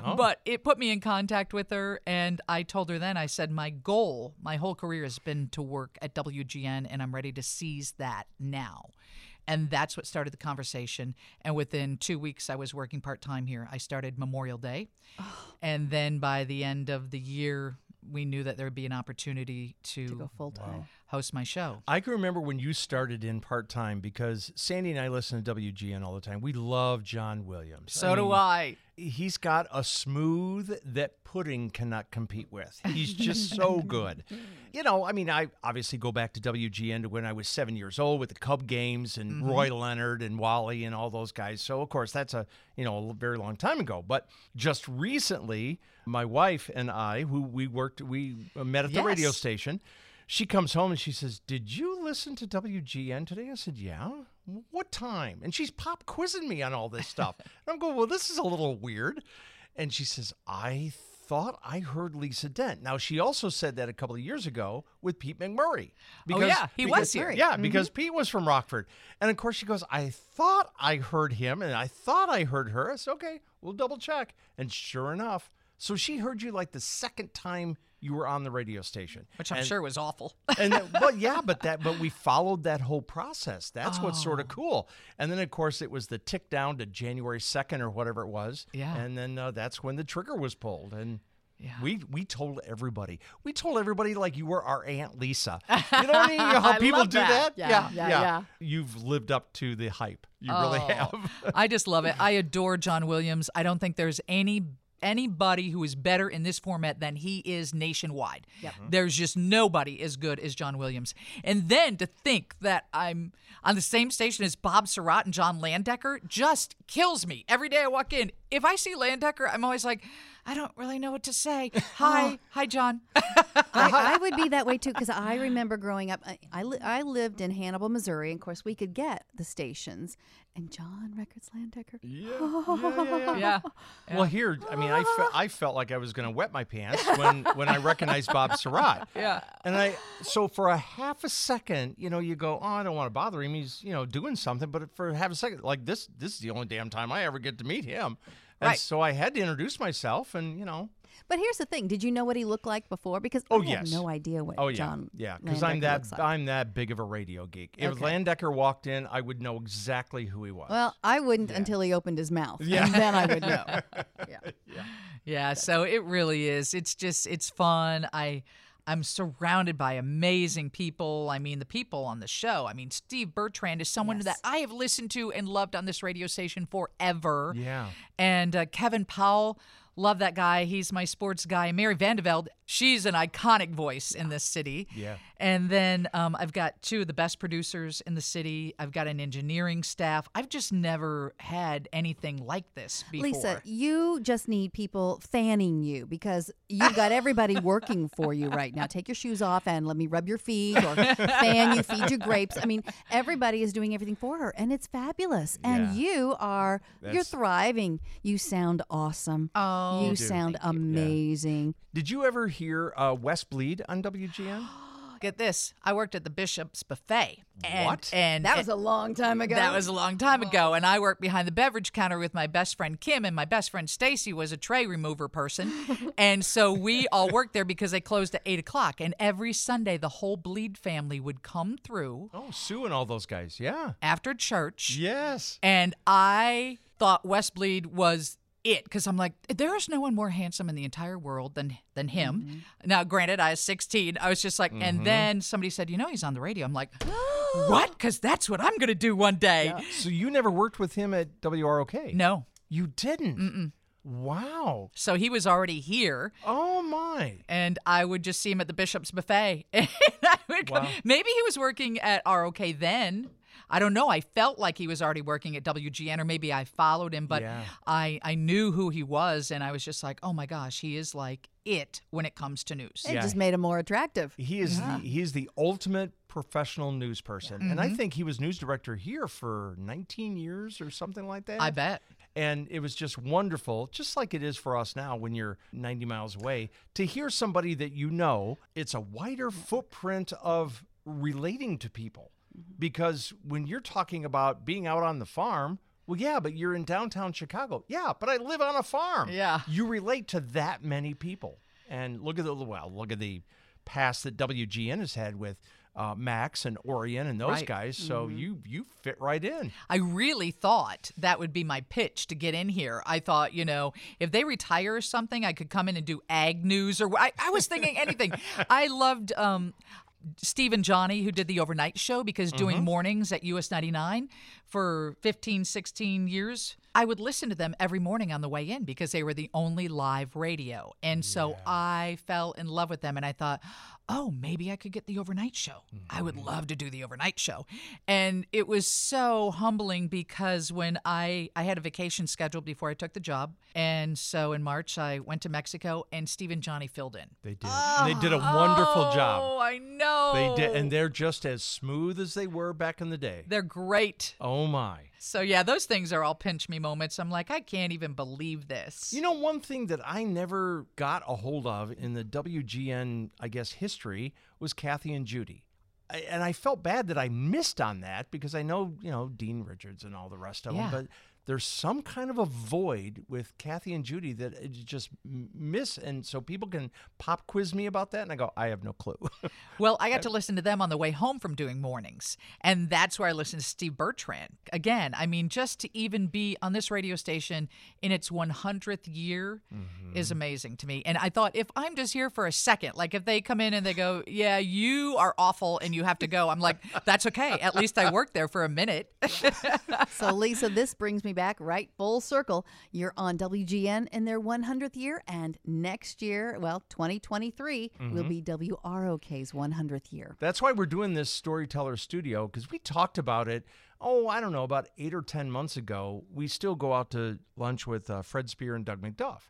Oh. but it put me in contact with her. And I told her then, I said, My goal, my whole career has been to work at WGN, and I'm ready to seize that now. And that's what started the conversation. And within two weeks, I was working part time here. I started Memorial Day. And then by the end of the year, we knew that there would be an opportunity to, Go full time. Host my show. I can remember when you started in part time because Sandy and I listen to WGN all the time. We love John Williams. So do mean, I. He's got a smooth that pudding cannot compete with. He's just so good. You know, I mean, I obviously go back to WGN to when I was seven years old with the Cub games and mm-hmm. Roy Leonard and Wally and all those guys. So of course that's a you know a very long time ago. But just recently, my wife and I, who we worked, we uh, met at the radio station. She comes home and she says, "Did you listen to WGN today?" I said, "Yeah." What time? And she's pop quizzing me on all this stuff. and I'm going, "Well, this is a little weird." And she says, "I thought I heard Lisa Dent." Now she also said that a couple of years ago with Pete McMurray. Oh, yeah, he was here. Yeah, mm-hmm. because Pete was from Rockford. And of course she goes, "I thought I heard him and I thought I heard her." I said, "Okay, we'll double check." And sure enough, so she heard you like the second time you were on the radio station. Which I'm And- sure was awful. and then, but yeah, but that but we followed that whole process. That's what's sort of Oh. cool. And then of course it was the tick down to January second or whatever it was. Yeah. And then uh, that's when the trigger was pulled. And Yeah. we we told everybody. We told everybody like you were our aunt Lisa. You know what I mean? You know how people do that. that? Yeah, yeah, yeah. You've lived up to the hype. You really Oh, have. I just love it. I adore John Williams. I don't think there's any anybody who is better in this format than he is nationwide. Yep. Mm-hmm. There's just nobody as good as John Williams. And then to think that I'm on the same station as Bob Sirott and John Landecker just kills me. Every day I walk in, if I see Landecker, I'm always like, I don't really know what to say. Oh. Hi, hi, John. I, I would be that way too because I remember growing up. I I, li- I lived in Hannibal, Missouri, and of course we could get the stations. And John Records Landecker. yeah. Well, here, I mean, I, fe- I felt like I was going to wet my pants when, when I recognized Bob Sirott. Yeah. And I, so for a half a second, you know, you go, oh, I don't want to bother him. He's, you know, doing something. But for half a second, like this, this is the only damn time I ever get to meet him. And Right. so I had to introduce myself, and you know, But here's the thing: Did you know what he looked like before? Because Oh, I yes. have no idea what oh yeah, John. yeah, because I'm that like. I'm that big of a radio geek. If Okay. Landecker walked in, I would know exactly who he was. Well, I wouldn't until he opened his mouth. Yeah. And then I would know. yeah. yeah. Yeah, so it really is. It's just it's fun. I I'm surrounded by amazing people. I mean, the people on the show. I mean, Steve Bertrand is someone Yes. that I have listened to and loved on this radio station forever. Yeah. And uh, Kevin Powell Love that guy. He's my sports guy. Mary Van De Velde, she's an iconic voice in this city. Yeah. And then um, I've got two of the best producers in the city. I've got an engineering staff. I've just never had anything like this before. Lisa, you just need people fanning you because you've got everybody working for you right now. Take your shoes off and let me rub your feet or fan you, feed you grapes. I mean, everybody is doing everything for her and it's fabulous. And Yeah. you are you're thriving. You sound awesome. Oh, you do. sound Thank you. Yeah. amazing. Did you ever hear uh, Wes Bleed on WGN? Get this. I worked at the Bishop's Buffet. And, What? And That was a long time ago. That was a long time ago, and I worked behind the beverage counter with my best friend Kim, and my best friend Stacy was a tray remover person, and so we all worked there because they closed at eight o'clock. And every Sunday, the whole Bleed family would come through Oh, Sue and all those guys. Yeah. after church, Yes. and I thought Wes Bleed was it because I'm like, there is no one more handsome in the entire world than than him. Mm-hmm. Now, granted, I was 16. I was just like, and mm-hmm. then somebody said, you know, he's on the radio. I'm like, what? Because that's what I'm gonna do one day. So you never worked with him at WROK? No. You didn't? Mm-mm. Wow. So he was already here, Oh, my. and I would just see him at the Bishop's Buffet. And I would Wow. maybe he was working at ROK then. I don't know. I felt like he was already working at WGN, or maybe I followed him, but Yeah. I, I knew who he was, and I was just like, oh my gosh, he is like it when it comes to news. It Yeah. just made him more attractive. He is the he is the ultimate professional news person. And Mm-hmm. I think he was news director here for 19 years or something like that. I bet. And it was just wonderful, just like it is for us now when you're 90 miles away, to hear somebody that you know. It's a wider footprint of relating to people. Because when you're talking about being out on the farm, well, yeah, but you're in downtown Chicago. Yeah, but I live on a farm. Yeah. You relate to that many people. And look at the, well, look at the past that WGN has had with uh, Max and Orion and those Right. guys. So you you fit right in. I really thought that would be my pitch to get in here. I thought, you know, if they retire or something, I could come in and do ag news or I, I was thinking anything. I loved um, Steve and Johnny, who did the overnight show, because doing mm-hmm. mornings at US 99 for 15, 16 years, I would listen to them every morning on the way in because they were the only live radio. And so I fell in love with them and I thought, oh, maybe I could get the overnight show. I would mm-hmm. love to do the overnight show. And it was so humbling because when I I had a vacation scheduled before I took the job, and so in March I went to Mexico and Steve and Johnny filled in. They did. And they did a wonderful Oh, job. Oh, I know. They did, and they're just as smooth as they were back in the day. They're great. Oh my! So yeah, those things are all pinch me moments. I'm like, I can't even believe this. You know, one thing that I never got a hold of in the WGN, I guess, history was Kathy and Judy. I, and I felt bad that I missed on that because I know, you know, Dean Richards and all the rest of Yeah. them, but there's some kind of a void with Kathy and Judy that I just miss. And so people can pop quiz me about that. And I go, I have no clue. Well, I got to listen to them on the way home from doing mornings. And that's where I listened to Steve Bertrand. Again, I mean, just to even be on this radio station in its 100th year mm-hmm. is amazing to me. And I thought, if I'm just here for a second, like if they come in and they go, Yeah, you are awful and you have to go, I'm like, That's okay. At least I worked there for a minute. So, Lisa, this brings me back right full circle. You're on WGN in their 100th year, and next year, well, 2023, will be WROK's 100th year. That's why we're doing this storyteller studio because we talked about it. Oh, I don't know, about eight or ten months ago. We still go out to lunch with uh, Fred Spear and Doug McDuff,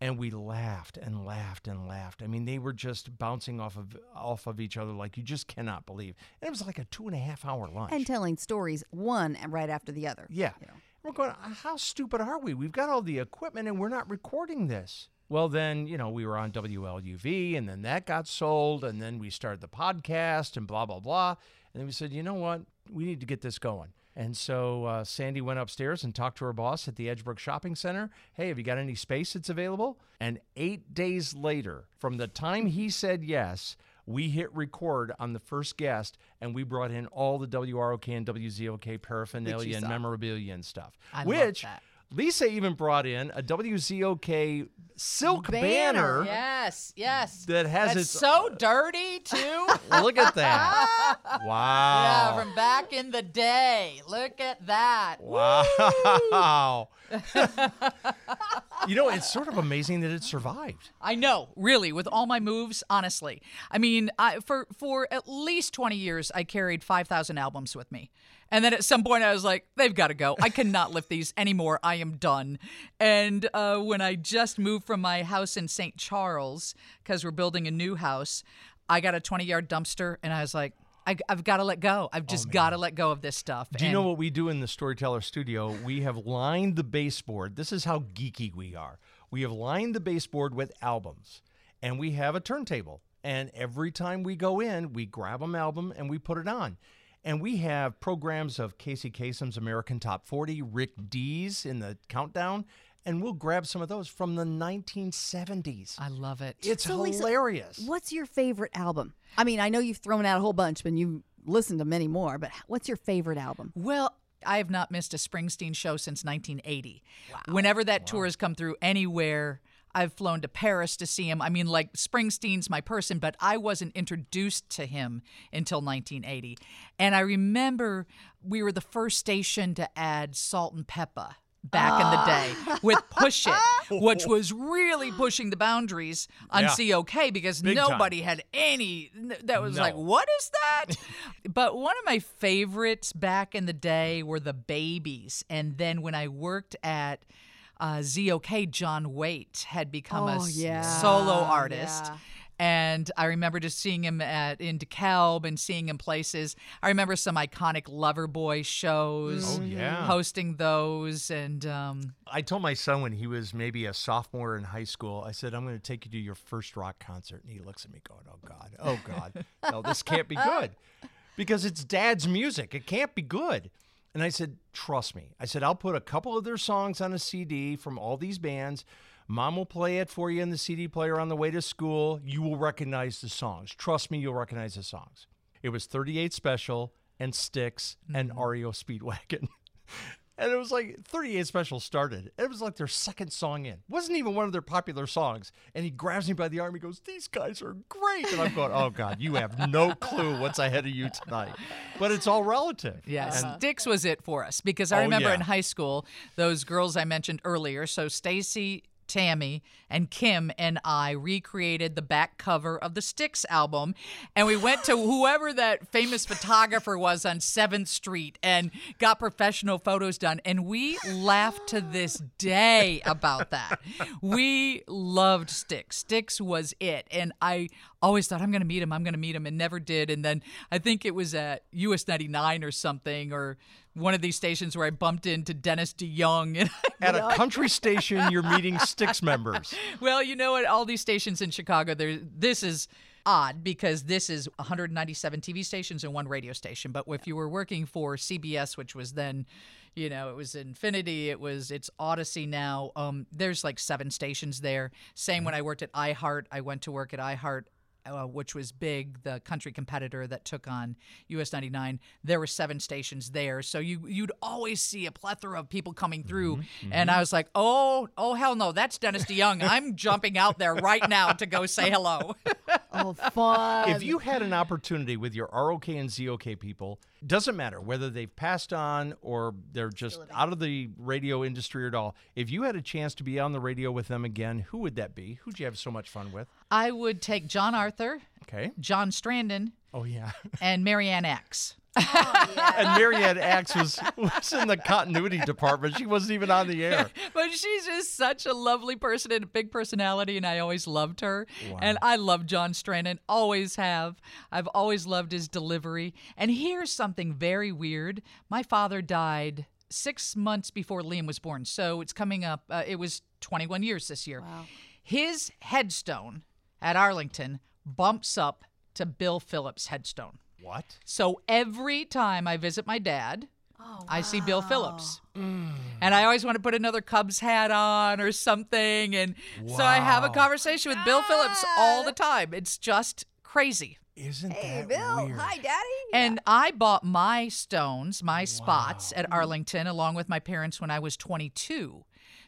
and we laughed and laughed and laughed. I mean, they were just bouncing off of off of each other like you just cannot believe. And it was like a two and a half hour lunch. And telling stories one right after the other. Yeah. You know. We're going, how stupid are we? We've got all the equipment and we're not recording this. Well, then, you know, we were on WLUV and then that got sold. And then we started the podcast and blah, blah, blah. And then we said, you know what? We need to get this going. And so uh, Sandy went upstairs and talked to her boss at the Edgebrook Shopping Center. Hey, have you got any space that's available? And eight days later, from the time he said yes, we hit record on the first guest and we brought in all the WROK and WZOK paraphernalia and memorabilia and stuff. I love which. Lisa even brought in a WZOK silk banner. yes, yes. That has That's its- so dirty, too. Look at that. Wow. Yeah, from back in the day. Look at that. Wow. You know, it's sort of amazing that it survived. I know, really, with all my moves, honestly. I mean, I, for for at least 20 years, I carried 5,000 albums with me. And then at some point, I was like, they've got to go. I cannot lift these anymore. I am done. And uh, when I just moved from my house in St. Charles, because we're building a new house, I got a 20 yard dumpster, and I was like, I, have got to let go. I've oh, just got to let go of this stuff. Do you And- know what we do in the Storyteller Studio? We have lined the baseboard. This is how geeky we are. We have lined the baseboard with albums, and we have a turntable. And every time we go in, we grab an album and we put it on. And we have programs of Casey Kasem's American Top 40, Rick Dees in the countdown, and we'll grab some of those from the 1970s. I love it. It's So, Lisa, hilarious. What's your favorite album? I mean, I know you've thrown out a whole bunch, but you've listened to many more. But what's your favorite album? Well, I have not missed a Springsteen show since 1980. Whenever that tour has come through anywhere, I've flown to Paris to see him. I mean, like, Springsteen's my person, but I wasn't introduced to him until 1980. And I remember we were the first station to add Salt-N-Pepa back in the day with Push It, which was really pushing the boundaries on Yeah. ZOK because Big time. nobody had any that was like, what is that? but one of my favorites back in the day were the Babys. And then when I worked at uh, ZOK, John Waite had become a Oh, s- yeah, solo artist. yeah. And I remember just seeing him at in DeKalb and seeing him places. I remember some iconic Loverboy shows, Oh, yeah. hosting those, and um, I told my son when he was maybe a sophomore in high school, I said, I'm going to take you to your first rock concert. And he looks at me going, Oh, God, oh, God. No, this can't be good because it's dad's music. It can't be good. And I said, Trust me. I said, I'll put a couple of their songs on a CD from all these bands. Mom will play it for you in the CD player on the way to school. You will recognize the songs. Trust me, you'll recognize the songs. It was 38 Special and Styx and mm-hmm. REO Speedwagon. And it was like 38 Special started. It was like their second song in. Wasn't even one of their popular songs. And he grabs me by the arm. He goes, These guys are great. And I'm going, Oh, God, you have no clue what's ahead of you tonight. But it's all relative. Yes, And Styx was it for us because I Oh, remember yeah. in high school those girls I mentioned earlier. So Stacy, Tammy, and Kim and I recreated the back cover of the Styx album, and we went to whoever that famous photographer was on Seventh Street and got professional photos done, and we laugh to this day about that. We loved Styx. Styx was it, and I always thought I'm going to meet him. I'm going to meet him, and never did. And then I think it was at US 99 or something, or one of these stations where I bumped into Dennis DeYoung. And at a country station, you're meeting Styx members. well, you know what? All these stations in Chicago. This is odd because this is 197 TV stations and one radio station. But if you were working for CBS, which was then, you know, it was Infinity, it was it's Odyssey now. Um, there's like seven stations there. Same when I worked at iHeart. I went to work at iHeart. Uh, which was big, the country competitor that took on US 99. There were seven stations there, so you you'd always see a plethora of people coming through, and I was like, oh, oh hell no, that's Dennis DeYoung. I'm jumping out there right now to go say hello. Oh, fun. if you had an opportunity with your ROK and ZOK people, doesn't matter whether they've passed on or they're just out of the radio industry at all. If you had a chance to be on the radio with them again, who would that be? Who'd you have so much fun with? I would take John Arthur, Okay. John Strandon, Oh yeah. and Marianne X. and Marianne Axe was was in the continuity department. She wasn't even on the air. But she's just such a lovely person and a big personality, and I always loved her. And I love John Strandon, always have. I've always loved his delivery. And here's something very weird my father died six months before Liam was born. So it's coming up, uh, it was 21 years this year. His headstone at Arlington bumps up to Bill Phillips' headstone. What? So every time I visit my dad, oh, I see Bill Phillips. Mm. And I always want to put another Cubs hat on or something. And so I have a conversation with Bill Phillips all the time. It's just crazy. Isn't it? Hey, that Bill. weird? Hi, Daddy. And I bought my stones, my spots at Arlington along with my parents when I was 22.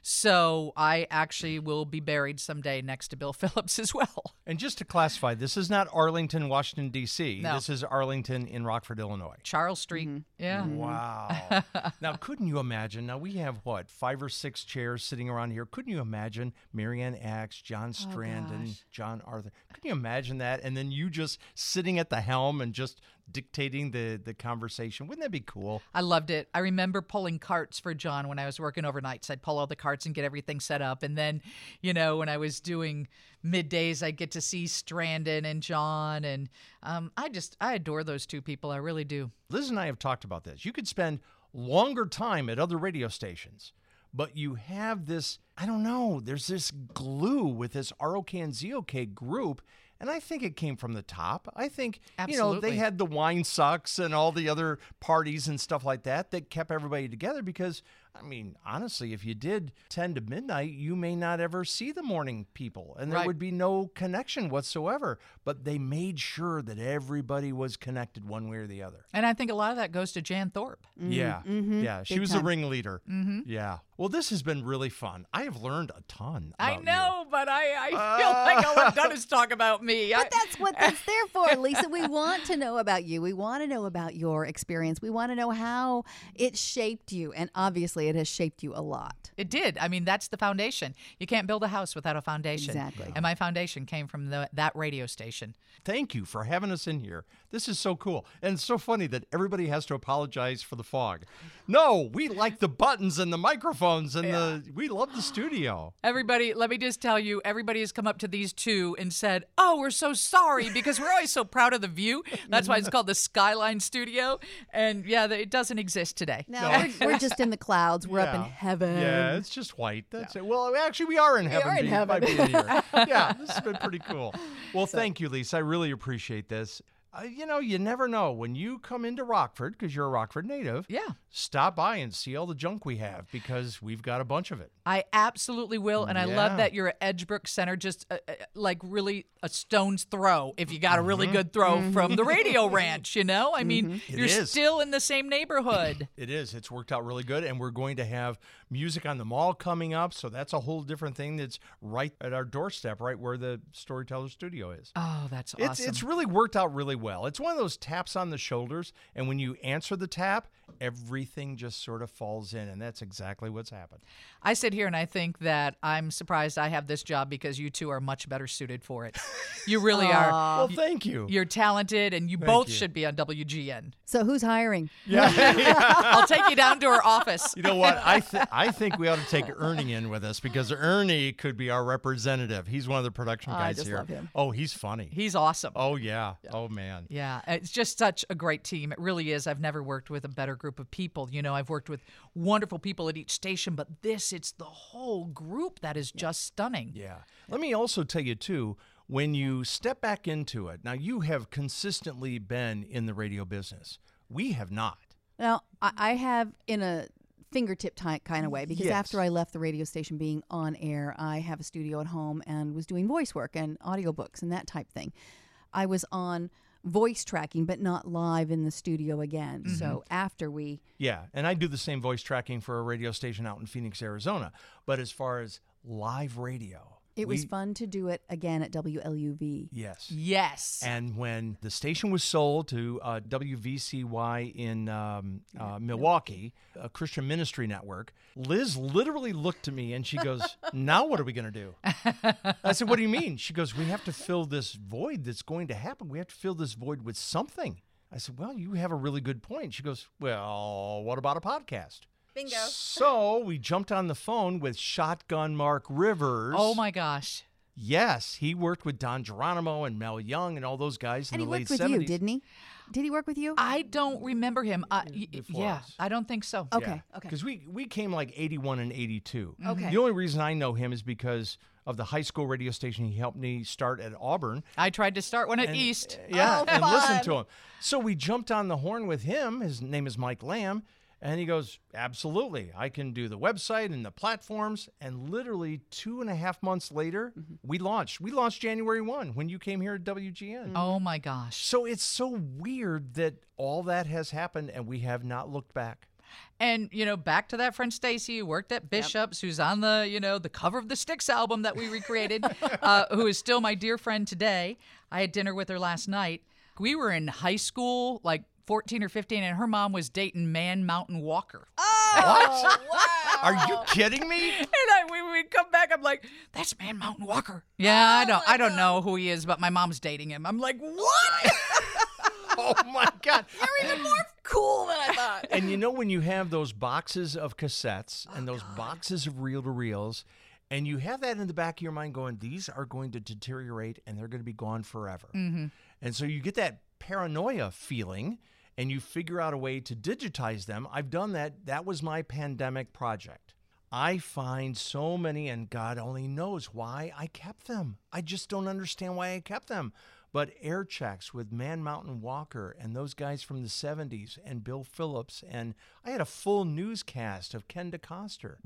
So I actually will be buried someday next to Bill Phillips as well. And just to classify, this is not Arlington, Washington, D.C. No. This is Arlington in Rockford, Illinois. Charles Street. Mm-hmm. Yeah. Wow. Mm-hmm. now, couldn't you imagine? Now, we have what, five or six chairs sitting around here. Couldn't you imagine Marianne Axe, John oh, Strandon, gosh. John Arthur? Couldn't you imagine that? And then you just sitting at the helm and just dictating the, the conversation. Wouldn't that be cool? I loved it. I remember pulling carts for John when I was working overnights. I'd pull all the carts and get everything set up. And then, you know, when I was doing middays, I'd get to see Strandon and John. And um, I just, I adore those two people. I really do. Liz and I have talked about this. You could spend longer time at other radio stations, but you have this, I don't know, there's this glue with this ROK and ZOK group. And I think it came from the top. I think, you know, they had the wine sucks and all the other parties and stuff like that that kept everybody together because, I mean, honestly, if you did 10 to midnight, you may not ever see the morning people and there Right. would be no connection whatsoever. But they made sure that everybody was connected one way or the other. And I think a lot of that goes to Jan Thorpe. Mm-hmm. Yeah. Mm-hmm. Yeah. She Big was time. the ringleader. Mm-hmm. Yeah. Well, this has been really fun. I have learned a ton. I about you. know, but I, I ah. feel like all I've done is talk about me. I- But that's what that's there for, Lisa. We want to know about you. We want to know about your experience. We want to know how it shaped you. And obviously, it has shaped you a lot. It did. I mean, that's the foundation. You can't build a house without a foundation. Exactly. And my foundation came from the, that radio station. Thank you for having us in here. This is so cool. And it's so funny that everybody has to apologize for the fog. No, we like the buttons and the microphones and the we love the studio. Everybody, let me just tell you, everybody has come up to these two and said, Oh, we're so sorry because we're always so proud of the view. That's why it's called the Skyline Studio. And yeah, it doesn't exist today. Now, we're, we're just in the clouds. We're up in heaven. Yeah, it's just white. That's it. Well, actually, we are in heaven. are in heaven. by being here. yeah, this has been pretty cool. Well, thank you, Lisa. I really appreciate this. Uh, you know, you never know when you come into Rockford because you're a Rockford native. Yeah. Stop by and see all the junk we have because we've got a bunch of it. I absolutely will. And I love that you're at Edgebrook Center, just uh, uh, like really a stone's throw if you got a Mm-hmm. really good throw from the radio ranch, you know? I mean, It you're is. still in the same neighborhood. It is. It's worked out really good. And we're going to have music on the mall coming up. So that's a whole different thing that's right at our doorstep, right where the Storyteller Studio is. Oh, that's It's, awesome. it's really worked out really well. It's one of those taps on the shoulders. And when you answer the tap, everything just sort of falls in. And that's exactly what's happened. I sit here and I think that I'm surprised I have this job because you two are much better suited for it. You really are. Well, thank you. You're talented, and you both you. should be on WGN. So, who's hiring? Yeah. I'll take you down to our office. You know what? I th- I think we ought to take Ernie in with us because Ernie could be our representative. He's one of the production oh, I guys just here. love him. Oh, he's funny. He's awesome. oh yeah. Oh man. Yeah, it's just such a great team. It really is. I've never worked with a better group of people. You know, I've worked with wonderful people at each station, but this, it's the whole group that is just stunning. Yeah. Let me also tell you too, when you step back into it. Now you have consistently been in the radio business. We have not. Now, I, I have in a fingertip type kind of way because Yes. after I left the radio station being on air, I have a studio at home and was doing voice work and audiobooks and that type thing. I was on voice tracking, but not live in the studio again. Mm-hmm. So after we, Yeah, and I do the same voice tracking for a radio station out in Phoenix, Arizona. But as far as live radio, it was we- fun to do it again at WLUV. Yes. Yes. And when the station was sold to uh, WVCY in um, uh, Milwaukee, a Christian ministry network, Liz literally looked at me and she goes, Now what are we going to do? I said, What do you mean? She goes, We have to fill this void that's going to happen. We have to fill this void with something. I said, Well, you have a really good point. She goes, Well, what about a podcast? Bingo. So we jumped on the phone with Shotgun Mark Rivers. oh my gosh. Yes, he worked with Don Geronimo and Mel Young and all those guys in And he worked with 70s. you, didn't he? Did he work with you? I don't remember him. Uh, y- yeah, us. I don't think so. okay. Okay. Because we, we came like 81 and 82. Okay. The only reason I know him is because of the high school radio station he helped me start at Auburn. I tried to start one at And- East. Yeah, Oh, and listen to him. So we jumped on the horn with him. His name is Mike Lamb. And he goes, Absolutely. I can do the website and the platforms. And literally two and a half months later, Mm-hmm. we launched. We launched January 1 when you came here at WGN. Oh my gosh. So it's so weird that all that has happened and we have not looked back. And you know, back to that friend Stacy who worked at Bishop's, who's on the you know the cover of the Styx album that we recreated, uh, who is still my dear friend today. I had dinner with her last night. We were in high school, like 14 or 15, and her mom was dating Man Mountain Walker. Oh, wow. Are you kidding me? And I, when we come back, I'm like, "That's Man Mountain Walker." Yeah, I don't, I don't know who he is, but my mom's dating him. I'm like, "What?" Oh my God. You're even more cool than I thought. And you know when you have those boxes of Oh, cassettes and those boxes of reel to reels, and you have that in the back of your mind going, these are going to deteriorate and they're going to be gone forever. Mm-hmm. And so you get that paranoia feeling and you figure out a way to digitize them. I've done that. That was my pandemic project. I find so many, and God only knows why I kept them. I just don't understand why I kept them. But air checks with Man Mountain Walker and those guys from the 70s and Bill Phillips, and I had a full newscast of Ken DeCoster.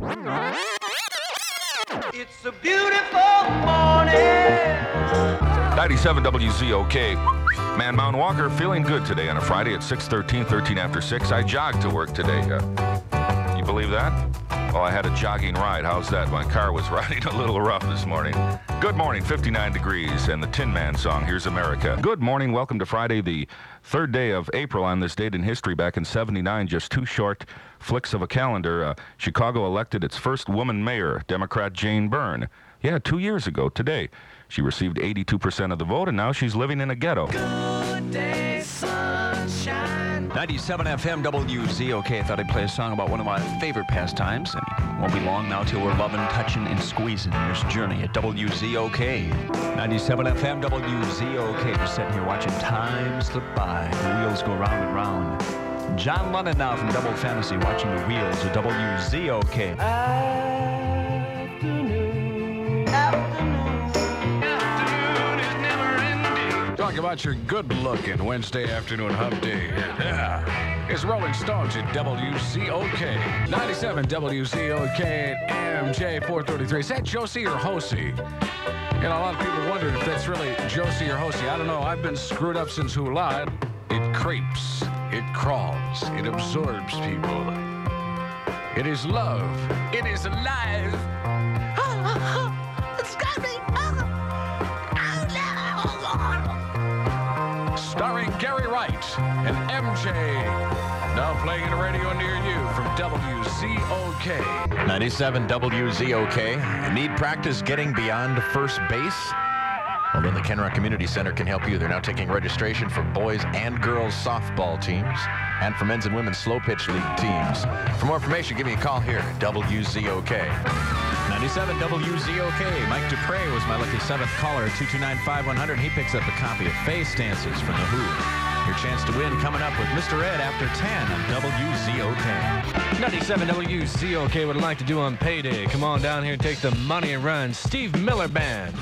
It's a beautiful morning. 97 WZOK. Man, Mountain Walker feeling good today on a Friday at 6:13, 13 after 6. I jogged to work today. Uh, you believe that? Well, I had a jogging ride. How's that? My car was riding a little rough this morning. Good morning, 59 degrees, and the Tin Man song, Here's America. Good morning, welcome to Friday, the third day of April on this date in history back in 79, just two short flicks of a calendar. Uh, Chicago elected its first woman mayor, Democrat Jane Byrne. Yeah, two years ago today. She received 82% of the vote, and now she's living in a ghetto. 97 FM WZOK. I thought I'd play a song about one of my favorite pastimes. And it won't be long now till we're loving, touching, and squeezing. Here's Journey at WZOK. 97 FM WZOK. Just sitting here watching time slip by. The wheels go round and round. John Lennon now from Double Fantasy watching the wheels of WZOK. Afternoon, Talk about your good-looking Wednesday afternoon hump day. Yeah. It's Rolling Stones at WZOK. 97 WZOK at MJ 433. Is that Josie or Hosey? You know, a lot of people wondered if that's really Josie or Hosey. I don't know. I've been screwed up since who lied. It creeps. It crawls. It absorbs people. It is love. It is alive. It's got me. Starring Gary Wright and MJ. Now playing in a radio near you from WZOK. 97 WZOK. Need practice getting beyond first base? Well, then the Kenrock Community Center can help you. They're now taking registration for boys and girls softball teams and for men's and women's slow pitch league teams. For more information, give me a call here at WZOK. 97 WZOK. Mike Dupre was my lucky seventh caller at 229-5100. He picks up a copy of Face Dances from The Who. Your chance to win coming up with Mr. Ed after 10 on WZOK. 97 WZOK would like to do on payday. Come on down here and take the money and run. Steve Miller Band.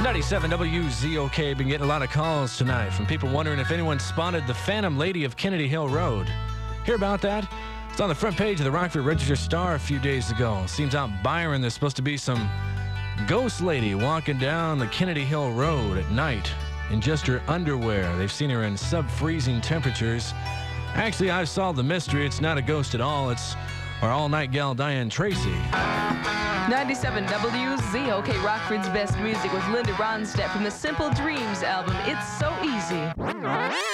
97 WZOK been getting a lot of calls tonight from people wondering if anyone spotted the Phantom Lady of Kennedy Hill Road. Hear about that? It's on the front page of the Rockford Register Star a few days ago. Seems out Byron there's supposed to be some ghost lady walking down the Kennedy Hill Road at night in just her underwear. They've seen her in sub-freezing temperatures. Actually, I've solved the mystery. It's not a ghost at all. It's our all-night gal Diane Tracy. 97 WZOK Rockford's best music with Linda Ronstadt from the Simple Dreams album. It's so easy.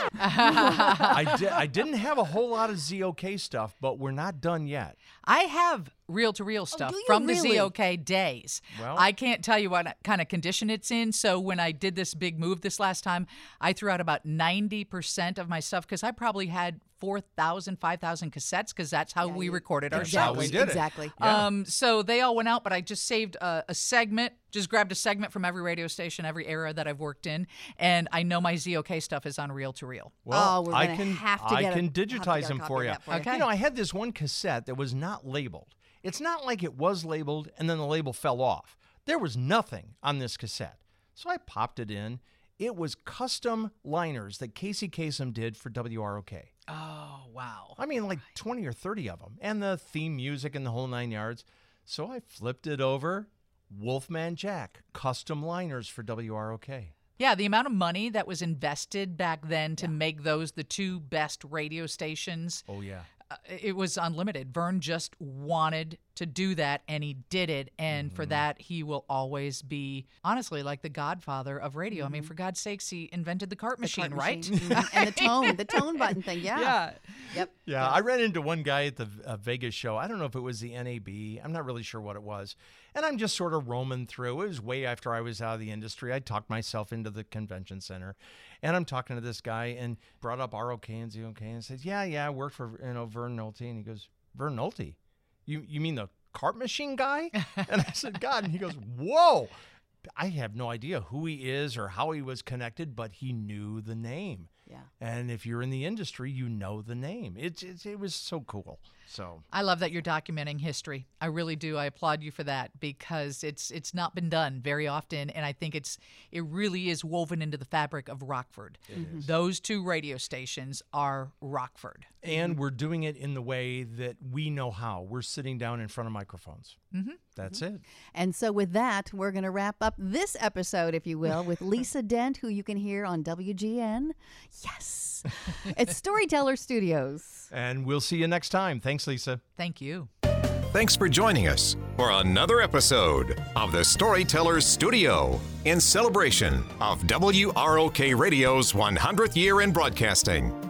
I, di- I didn't have a whole lot of ZOK stuff, but we're not done yet. I have reel to reel stuff do you from really? the ZOK days. Well- I can't tell you what kind of condition it's in. So when I did this big move this last time, I threw out about 90% of my stuff because I probably had 4,000, 5,000 cassettes because that's how we recorded our That's how shows. we did it. Exactly. Yeah. Um, so they all went out, but I just saved a, a segment, just grabbed a segment from every radio station, every era that I've worked in, and I know my ZOK stuff is on reel to reel. Well, Oh, we're I can have to I get a- can have digitize them for you. for you. Okay. You know, I had this one cassette that was not labeled. It's not like it was labeled and then the label fell off. There was nothing on this cassette. So I popped it in. It was custom liners that Casey Kasem did for WROK. Oh, wow. I mean, like 20 or 30 of them, and the theme music and the whole nine yards. So I flipped it over. Wolfman Jack, custom liners for WROK. Yeah, the amount of money that was invested back then to make those the two best radio stations. Oh yeah. Uh, It was unlimited. Vern just wanted to do that and he did it. And Mm-hmm. for that, he will always be, honestly, like the godfather of radio. I Mm-hmm. mean, for God's sakes, he invented the cart The machine, cart right? machine. Mhm. and the tone, the tone button thing. Yeah. Yeah. Yep. Yeah, I ran into one guy at the uh, Vegas show. I don't know if it was the NAB. I'm not really sure what it was. And I'm just sort of roaming through. It was way after I was out of the industry. I talked myself into the convention center. And I'm talking to this guy and brought up ROK and ZOK and said, Yeah, yeah, I worked for you know Vern Nolte. And he goes, Vern Nolte? You you mean the cart machine guy? and I said, God. And he goes, Whoa. I have no idea who he is or how he was connected, but he knew the name. Yeah. And if you're in the industry, you know the name. It's, it's it was so cool. So I love that you're documenting history. I really do. I applaud you for that because it's it's not been done very often, and I think it's it really is woven into the fabric of Rockford. Those two radio stations are Rockford. and we're doing it in the way that we know how. We're sitting down in front of microphones. Mm-hmm. That's it. And so, with that, we're going to wrap up this episode, if you will, with Lisa Dent, who you can hear on WGN. Yes. it's Storyteller Studios. And we'll see you next time. Thanks, Lisa. Thank you. Thanks for joining us for another episode of the Storytellers Studio in celebration of WROK Radio's 100th year in broadcasting.